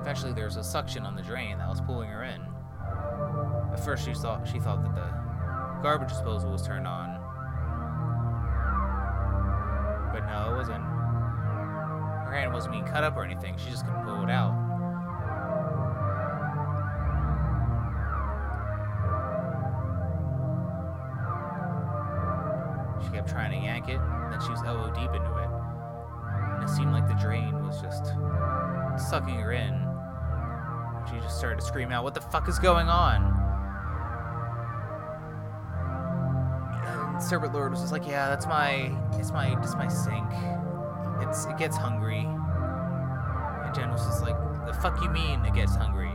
Eventually, there was a suction on the drain that was pulling her in. At first, she thought she thought that the garbage disposal was turned on, but no, it wasn't. Her hand wasn't being cut up or anything. She just couldn't pull it out. Started to scream out, What the fuck is going on? And Serpent Lord was just like, Yeah, that's my it's my it's my sink. It's it gets hungry. And Jen was just like, The fuck you mean it gets hungry?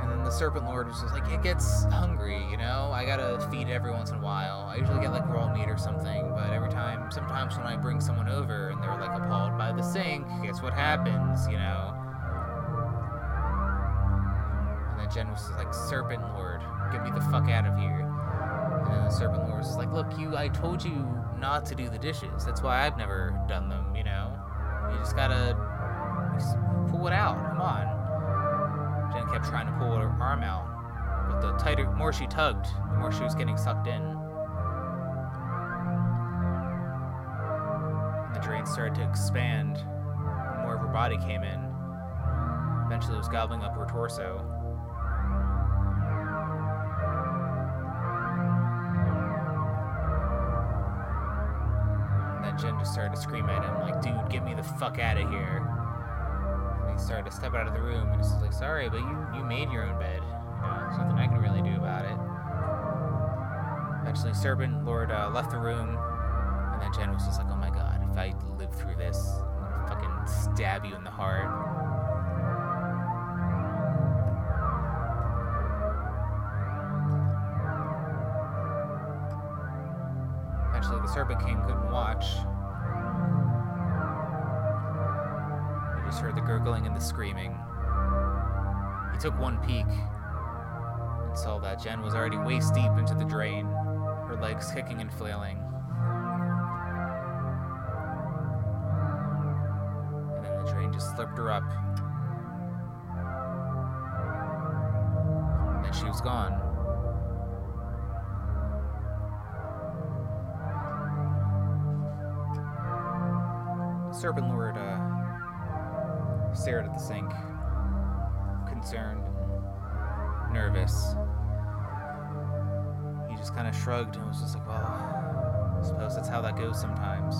And then the Serpent Lord was just like, It gets hungry, you know? I gotta feed it every once in a while. I usually get like raw meat or something, but every time sometimes when I bring someone over and they're like appalled by the sink, guess what happens, you know? Jen was like, Serpent Lord, get me the fuck out of here. And then the Serpent Lord was like, Look, you, I told you not to do the dishes. That's why I've never done them, you know? You just gotta just pull it out. Come on. Jen kept trying to pull her arm out, but the tighter, more she tugged, the more she was getting sucked in. The drain started to expand, more of her body came in. Eventually, it was gobbling up her torso. Just started to scream at him, like, dude, get me the fuck out of here. And he started to step out of the room, and he's like, sorry, but you, you made your own bed. You know, there's nothing I can really do about it. Eventually, Serpent Lord uh, left the room, and then Jen was just like, oh my god, if I live through this, I'm gonna fucking stab you in the heart. Eventually, the Serpent King couldn't watch. Gurgling and the screaming. He took one peek and saw that Jen was already waist deep into the drain, her legs kicking and flailing. And then the drain just slipped her up. And she was gone. Serpent uh, stared at the sink, concerned, nervous. He just kind of shrugged and was just like, well, I suppose that's how that goes sometimes.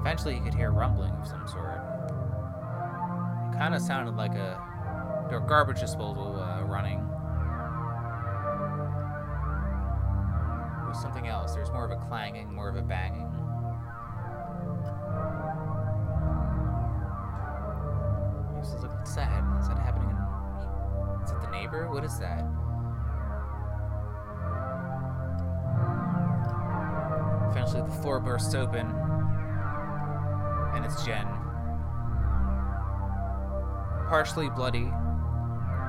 Eventually, he could hear rumbling of some sort. It kind of sounded like a garbage disposal uh, running. There's more of a clanging, more of a banging. He says, "Look, what's? Is that happening? In... Is it the neighbor? What is that?" Eventually, the floor bursts open, and it's Jen. Partially bloody,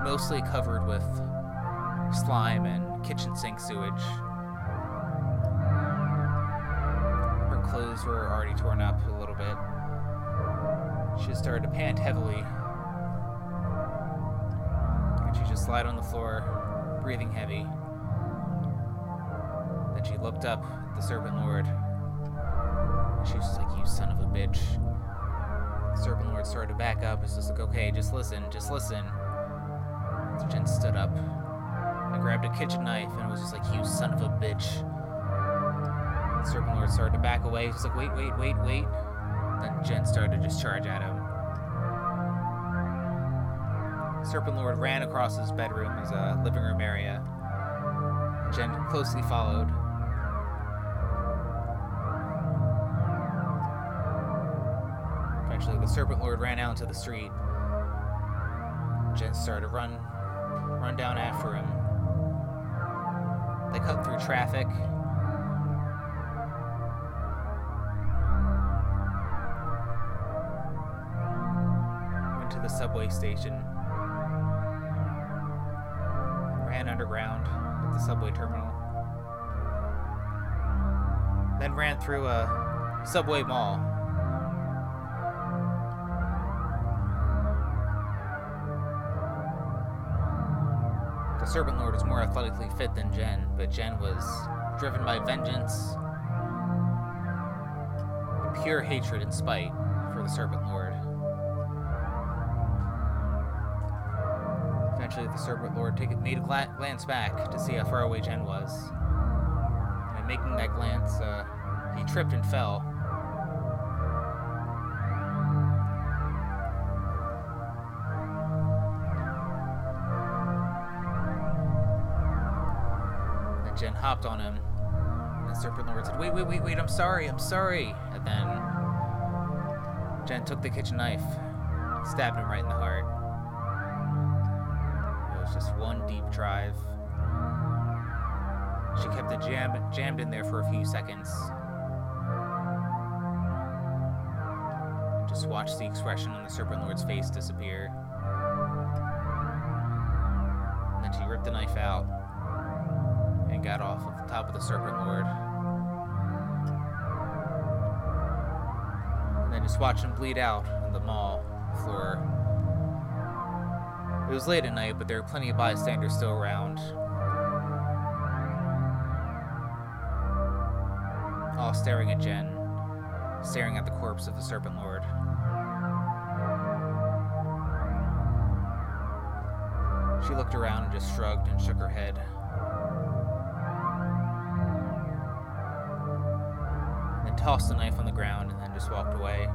mostly covered with slime and kitchen sink sewage. Clothes were already torn up a little bit. She started to pant heavily. And she just lied on the floor, breathing heavy. Then she looked up at the Serpent Lord. She was like, You son of a bitch. The Serpent Lord started to back up. It's just like, Okay, just listen, just listen. So Jen stood up. I grabbed a kitchen knife and was just like, You son of a bitch. Serpent Lord started to back away. He's like, Wait, wait, wait, wait. Then Jen started to just charge at him. Serpent Lord ran across his bedroom, his uh, living room area. Jen closely followed. Eventually, the Serpent Lord ran out into the street. Jen started to run, run down after him. They cut through traffic. Subway station. Ran underground at the subway terminal. Then ran through a subway mall. The Serpent Lord was more athletically fit than Jen, but Jen was driven by vengeance, pure hatred and spite for the Serpent Lord. Eventually, the Serpent Lord take, made a gla- glance back to see how far away Jen was. And making that glance, uh, he tripped and fell. Then Jen hopped on him. And the Serpent Lord said, Wait, wait, wait, wait, I'm sorry, I'm sorry. And then Jen took the kitchen knife, stabbed him right in the heart. Drive. She kept it jam- jammed in there for a few seconds. Just watched the expression on the Serpent Lord's face disappear. And then she ripped the knife out and got off of the top of the Serpent Lord. And then just watched him bleed out on the mall floor. It was late at night, but there were plenty of bystanders still around. All staring at Jen, staring at the corpse of the Serpent Lord. She looked around and just shrugged and shook her head. Then tossed the knife on the ground and then just walked away.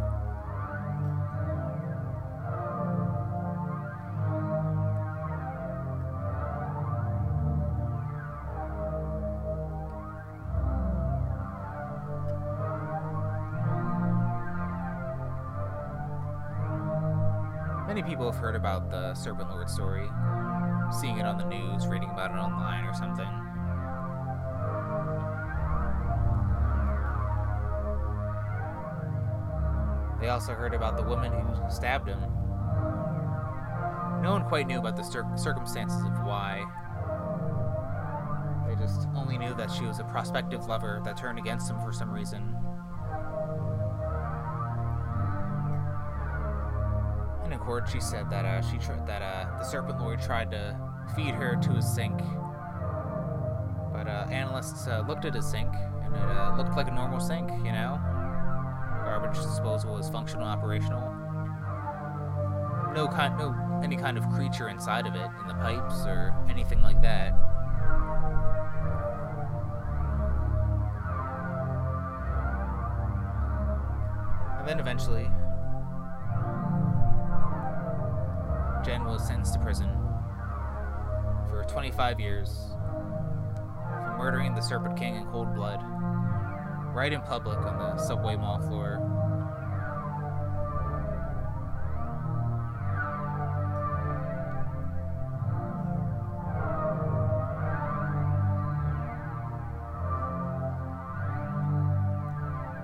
Have heard about the Serpent Lord story, seeing it on the news, reading about it online or something. They also heard about the woman who stabbed him. No one quite knew about the cir- circumstances of why. They just only knew that she was a prospective lover that turned against him for some reason. Court, she said that uh, she that uh, the Serpent Lord tried to feed her to his sink, but uh, analysts uh, looked at his sink and it uh, looked like a normal sink. You know, garbage disposal was functional, operational. No kind, no any kind of creature inside of it in the pipes or anything like that. And then eventually, 25 years for murdering the Serpent King in cold blood, right in public on the subway mall floor.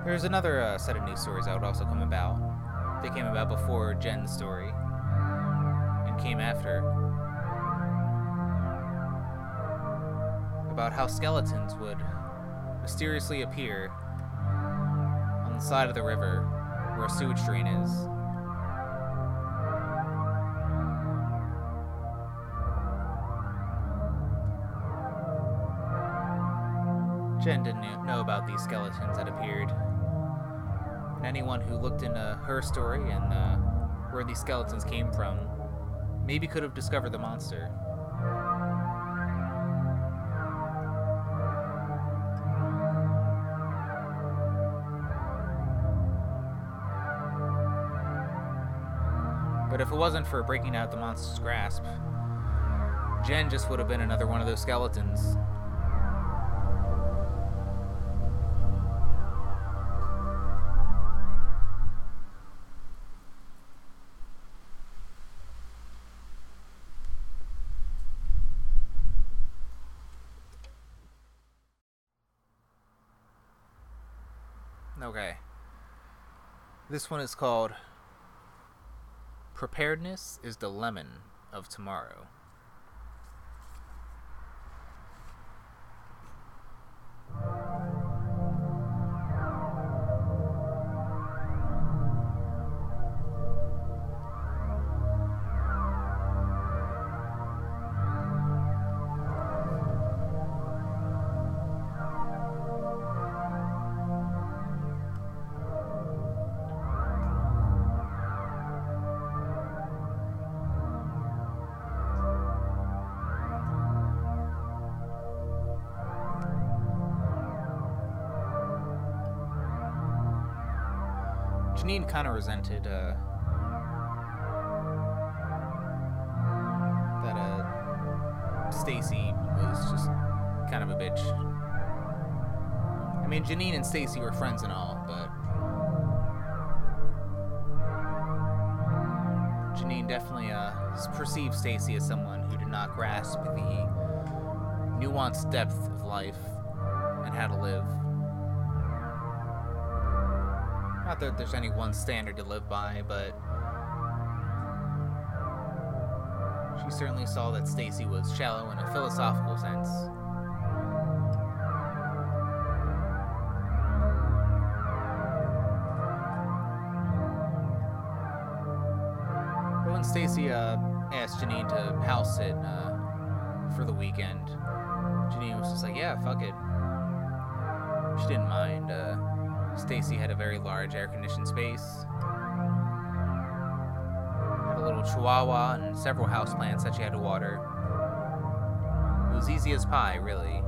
There's another uh, set of news stories that would also come about. They came about before Jen's story and came after. About how skeletons would mysteriously appear on the side of the river where a sewage drain is. Jen didn't know about these skeletons that appeared. And anyone who looked into her story and uh, where these skeletons came from maybe could have discovered the monster. But if it wasn't for breaking out the monster's grasp, Jen just would have been another one of those skeletons. Okay. This one is called Preparedness is the Lemon of Tomorrow. Kind of resented uh, that uh, Stacy was just kind of a bitch. I mean, Janine and Stacy were friends and all, but Janine definitely uh, perceived Stacy as someone who did not grasp the nuanced depth of life and how to live. That there's any one standard to live by, but she certainly saw that Stacy was shallow in a philosophical sense. But when Stacy uh, asked Janine to house sit uh, for the weekend, large air-conditioned space. Had a little chihuahua and several houseplants that she had to water. It was easy as pie, really.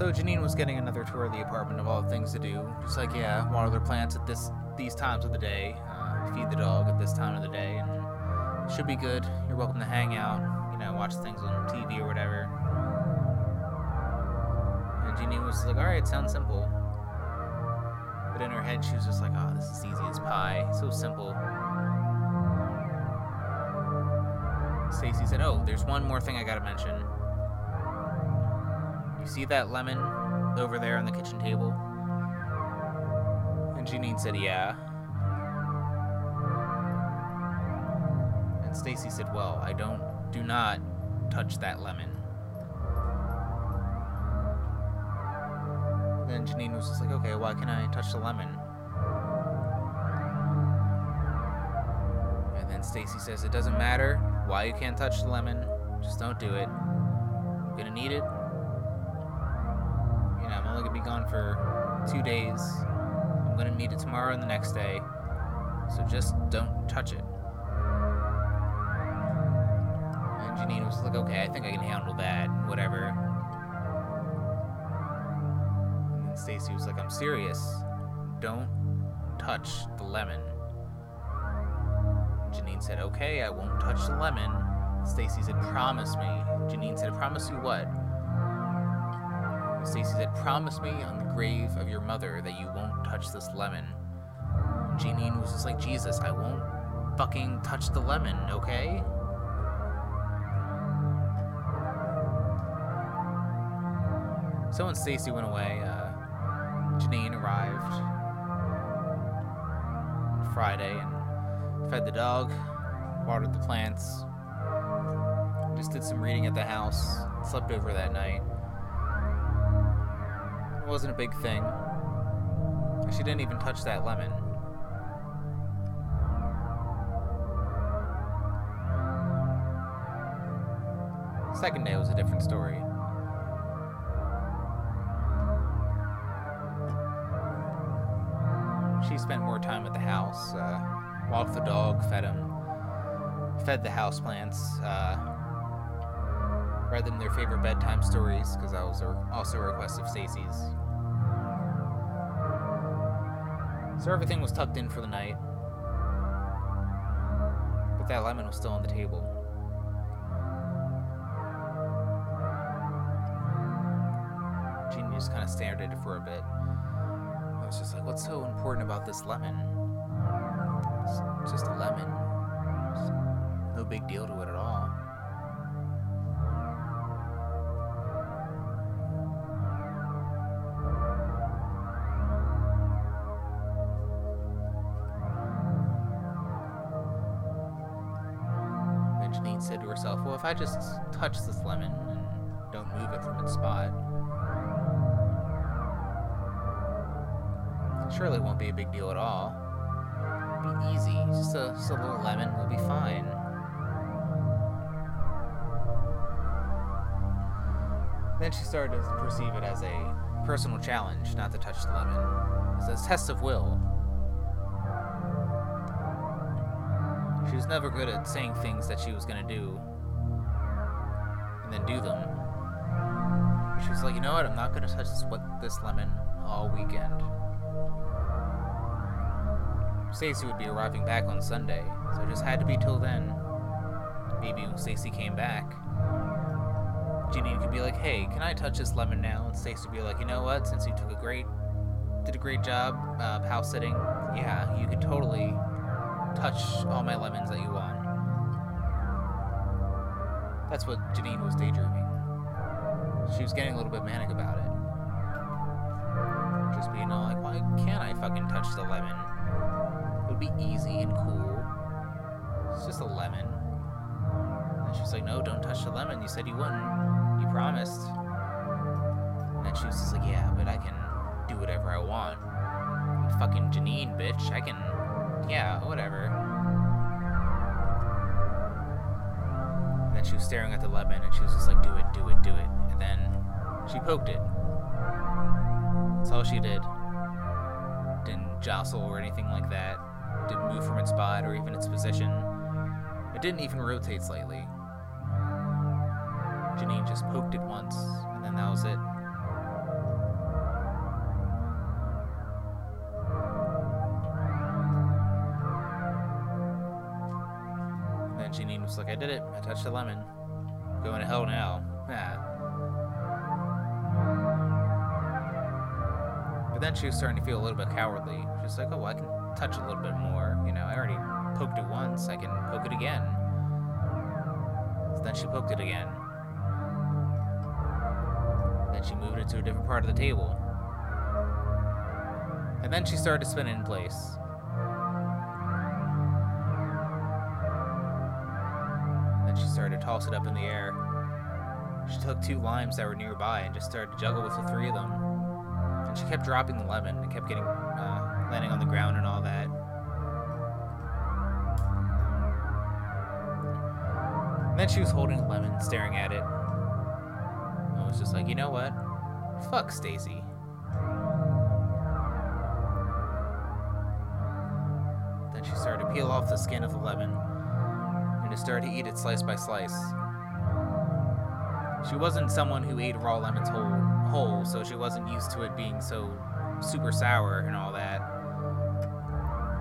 So Janine was getting another tour of the apartment of all the things to do. Just like, yeah, water the plants at this these times of the day, uh, feed the dog at this time of the day, and should be good. You're welcome to hang out, you know, watch things on TV or whatever. And Janine was like, all right, it sounds simple. But in her head, she was just like, oh, this is easy as pie, so simple. Stacy said, oh, there's one more thing I gotta mention. See that lemon over there on the kitchen table? And Janine said, Yeah. And Stacy said, Well, I don't, do not touch that lemon. Then Janine was just like, Okay, why can't I touch the lemon? And then Stacy says, It doesn't matter why you can't touch the lemon, just don't do it. I'm gonna need it, for two days. I'm gonna need it tomorrow and the next day. So just don't touch it. And Janine was like, okay, I think I can handle that, whatever. And then Stacy was like, I'm serious. Don't touch the lemon. Janine said, okay, I won't touch the lemon. Stacy said, promise me. Janine said, promise you what? Stacy said, promise me on the grave of your mother that you won't touch this lemon. Janine was just like, Jesus, I won't fucking touch the lemon, okay? So when Stacy went away, uh, Janine arrived Friday and fed the dog, watered the plants, just did some reading at the house, slept over that night. Wasn't a big thing. She didn't even touch that lemon. Second day was a different story. She spent more time at the house, uh, walked the dog, fed him, fed the houseplants, uh, read them their favorite bedtime stories, because that was also a request of Stacy's. So everything was tucked in for the night. But that lemon was still on the table. Jeannie just kind of stared at it for a bit. I was just like, what's so important about this lemon? It's just a lemon. It's no big deal to it at all. I just touch this lemon and don't move it from its spot, surely it won't be a big deal at all. It'll be easy. Just a, just a little lemon will be fine. Then she started to perceive it as a personal challenge not to touch the lemon. As a test of will. She was never good at saying things that she was gonna do and do them. She was like, you know what? I'm not gonna touch this, what, this lemon all weekend. Stacy would be arriving back on Sunday, so it just had to be till then. Maybe when Stacy came back, Janine could be like, "Hey, can I touch this lemon now?" And Stacy would be like, "You know what? Since you took a great, did a great job uh, house sitting, yeah, you could totally touch all my lemons that you want." That's what Janine was daydreaming. She was getting a little bit manic about it. Just being all like, "Why can't I fucking touch the lemon?" It would be easy and cool. It's just a lemon. And she's like, no, don't touch the lemon. You said you wouldn't. You promised. And she was just like, yeah, but I can do whatever I want. I'm fucking Janine, bitch. I can, yeah, whatever. Was staring at the lemon and she was just like, do it, do it, do it. And then she poked it. That's all she did. Didn't jostle or anything like that didn't move from its spot or even its position. It didn't even rotate slightly. Janine just poked it once, and then that was it. And was like, I did it. I touched the lemon. Going to hell now. Yeah. But then she was starting to feel a little bit cowardly. She's like, oh, well, I can touch a little bit more. You know, I already poked it once, I can poke it again. So then she poked it again. Then she moved it to a different part of the table. And then she started to spin it in place. She started to toss it up in the air. She took two limes that were nearby and just started to juggle with the three of them. And she kept dropping the lemon and kept getting uh, landing on the ground and all that. And then she was holding a lemon, staring at it. I was just like, you know what? Fuck Stacy. Then she started to peel off the skin of the lemon and to to eat it slice by slice. She wasn't someone who ate raw lemons whole, whole, so she wasn't used to it being so super sour and all that.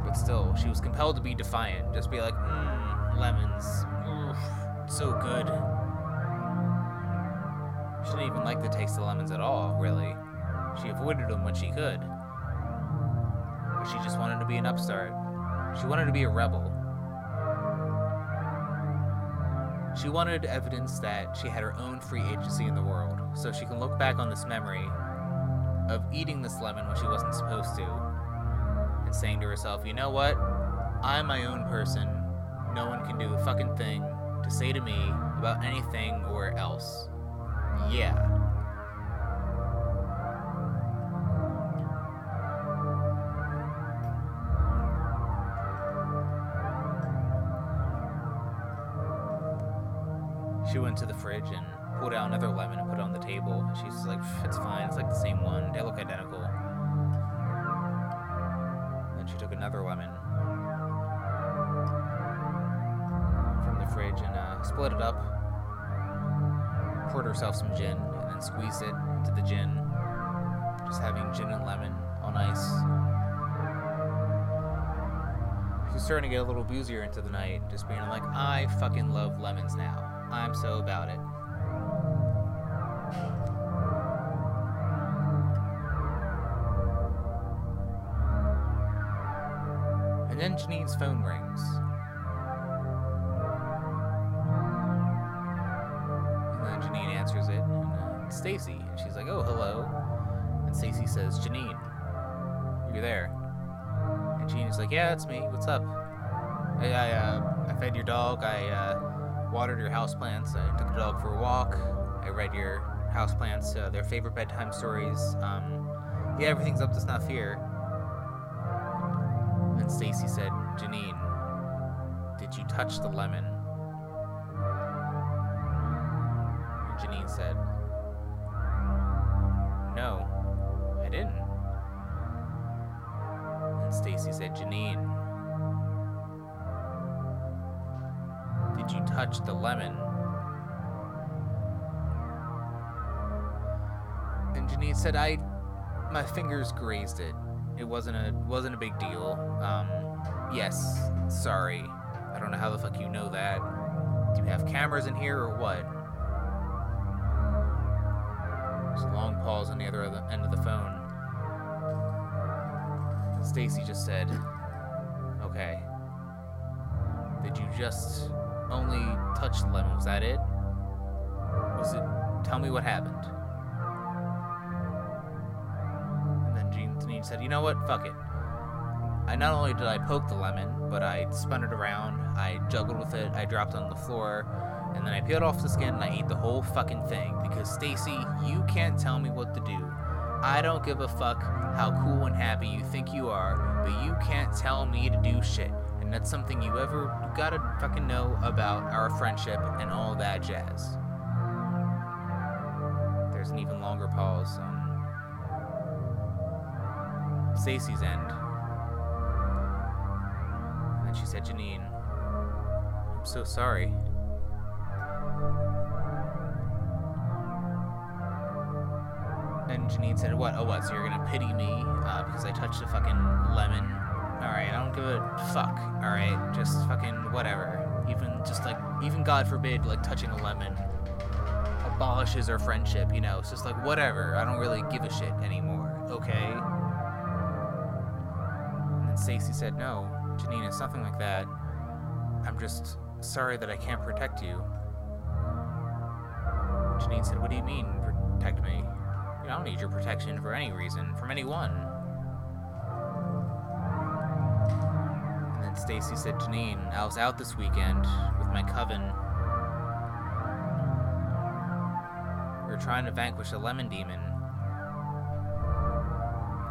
But still, she was compelled to be defiant, just be like, mmm, lemons, oof, so good. She didn't even like the taste of lemons at all, really. She avoided them when she could. She just wanted to be an upstart. She wanted to be a rebel. She wanted evidence that she had her own free agency in the world, so she can look back on this memory of eating this lemon when she wasn't supposed to, and saying to herself, you know what? I'm my own person. No one can do a fucking thing to say to me about anything or else. Yeah. Split it up, poured herself some gin, and then squeezed it into the gin. Just having gin and lemon on ice. She was starting to get a little boozier into the night, just being like, I fucking love lemons now. I'm so about it. And then Janine's phone rings. Stacy. And she's like, oh, hello. And Stacy says, Janine, you're there. And Janine's like, yeah, it's me. What's up? I, I, uh, I fed your dog. I, uh, watered your houseplants. I took the dog for a walk. I read your houseplants, uh, their favorite bedtime stories. Um, yeah, everything's up to snuff here. And Stacy said, Janine, did you touch the lemon? Janine said, said, I, my fingers grazed it. It wasn't a wasn't a big deal. Um, yes, sorry. I don't know how the fuck you know that. Do you have cameras in here or what? There's a long pause on the other end of the phone. Stacy just said, "Okay. Did you just only touch the lemon? Was that it? Was it? Tell me what happened." Said, "You know what? Fuck it. I not only did I poke the lemon, but I spun it around, I juggled with it, I dropped it on the floor, and then I peeled off the skin and I ate the whole fucking thing. Because Stacy, you can't tell me what to do. I don't give a fuck how cool and happy you think you are, but you can't tell me to do shit. And that's something you ever gotta fucking know about our friendship and all that jazz. There's an even longer pause Stacy's end. And she said, Janine, I'm so sorry. And Janine said, What? Oh, what? So you're gonna pity me uh, because I touched a fucking lemon? Alright, I don't give a fuck. Alright, just fucking whatever. Even, just like, even God forbid, like touching a lemon abolishes our friendship, you know? It's just like, whatever. I don't really give a shit anymore, okay? Stacy said, No, Janine, it's nothing like that. I'm just sorry that I can't protect you. Janine said, What do you mean, protect me? I don't need your protection for any reason, from anyone. And then Stacy said, Janine, I was out this weekend with my coven. We were trying to vanquish a lemon demon.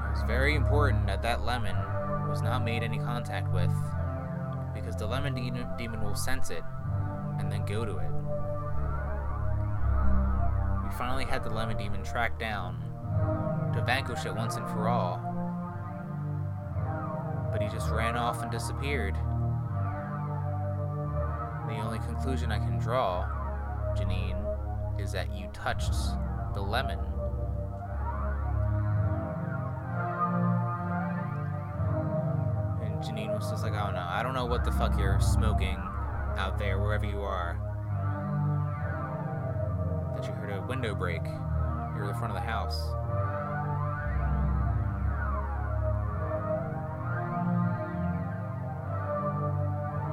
It was very important that that lemon was not made any contact with, because the lemon de- demon will sense it and then go to it. We finally had the lemon demon tracked down, to vanquish it once and for all. But he just ran off and disappeared. The only conclusion I can draw, Janine, is that you touched the lemon. The fuck you're smoking out there, wherever you are. That you heard a window break near the front of the house.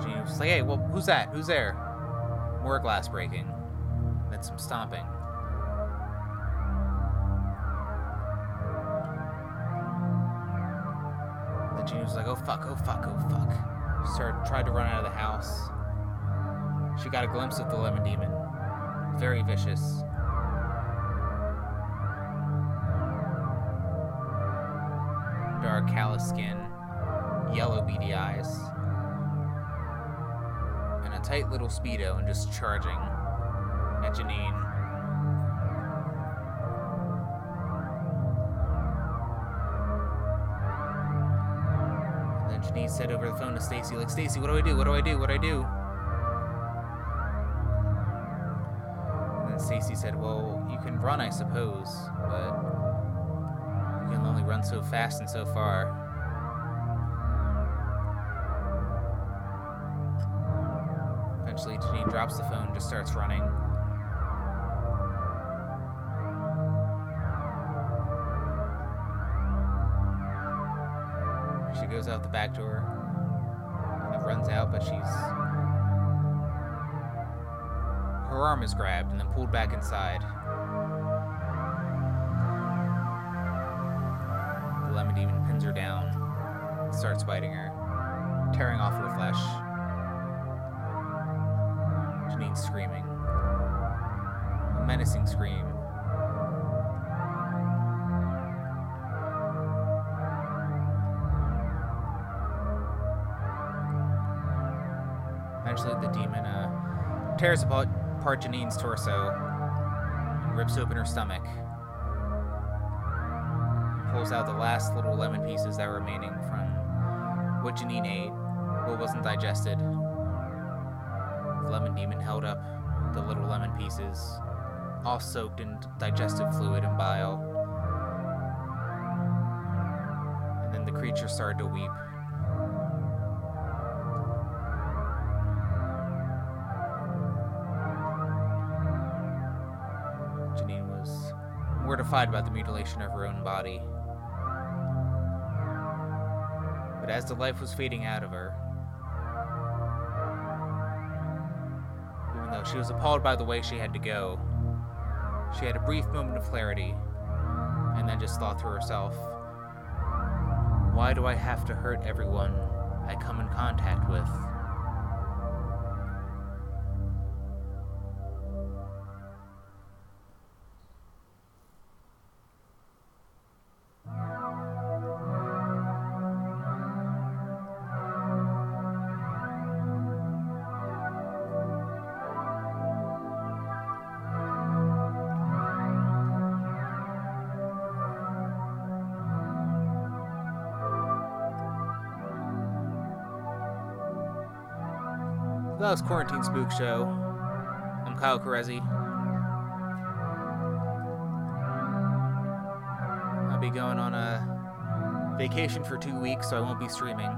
Janine was like, hey, well, who's that? Who's there? More glass breaking. Then some stomping. Then Janine was like, oh fuck, oh fuck, oh fuck. Started, tried to run out of the house. She got a glimpse of the lemon demon. Very vicious. Dark, callous skin, yellow beady eyes, and a tight little speedo and just charging at Janine. Said over the phone to Stacy, like, Stacy, what do I do? What do I do? What do I do? And then Stacy said, Well, you can run, I suppose, but you can only run so fast and so far. Eventually, Janine drops the phone and just starts running. Pulled back inside. The lemon demon pins her down, starts biting her, tearing off her flesh. Janine's screaming. A menacing scream. Eventually, the demon uh, tears apart, apart Janine's torso and rips open her stomach. Pulls out the last little lemon pieces that were remaining from what Janine ate, what wasn't digested. The lemon demon held up the little lemon pieces, all soaked in digestive fluid and bile. And then the creature started to weep. Mortified by the mutilation of her own body. But as the life was fading out of her, even though she was appalled by the way she had to go, she had a brief moment of clarity and then just thought to herself, Why do I have to hurt everyone I come in contact with? That Quarantine Spook Show. I'm Kyle Carezzi. I'll be going on a vacation for two weeks, so I won't be streaming.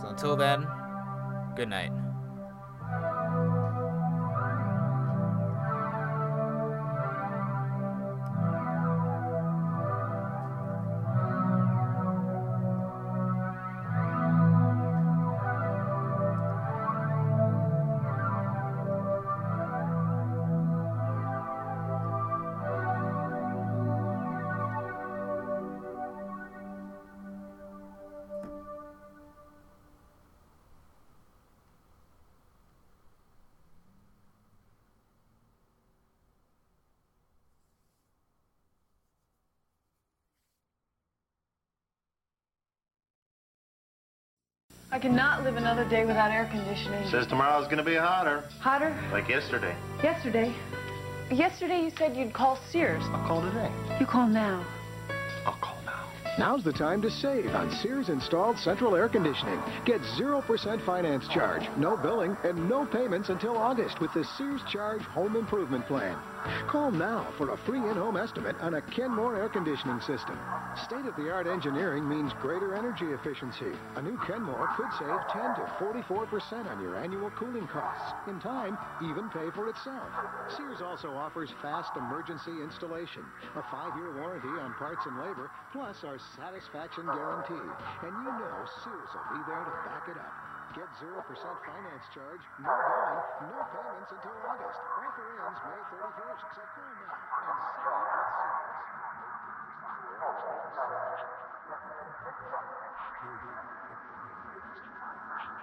So until then, good night. I cannot live another day without air conditioning. Says tomorrow's gonna be hotter, Hotter? like yesterday. Yesterday. Yesterday you said you'd call Sears. I'll call today. You call now. I'll call now. Now's the time to save on Sears installed central air conditioning. Get 0% finance charge, no billing, and no payments until August with the Sears Charge Home Improvement Plan. Call now for a free in-home estimate on a Kenmore air conditioning system. State-of-the-art engineering means greater energy efficiency. A new Kenmore could save 10 to 44% on your annual cooling costs. In time, even pay for itself. Sears also offers fast emergency installation, a five-year warranty on parts and labor, plus our satisfaction guarantee. And you know Sears will be there to back it up. Get 0% finance charge, no billing, no payments until August. Offer ends May 31st, so call now and save with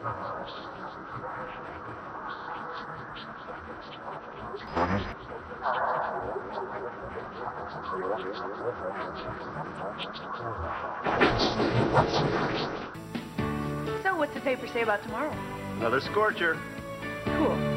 So what's the paper say about tomorrow? Another scorcher. Cool.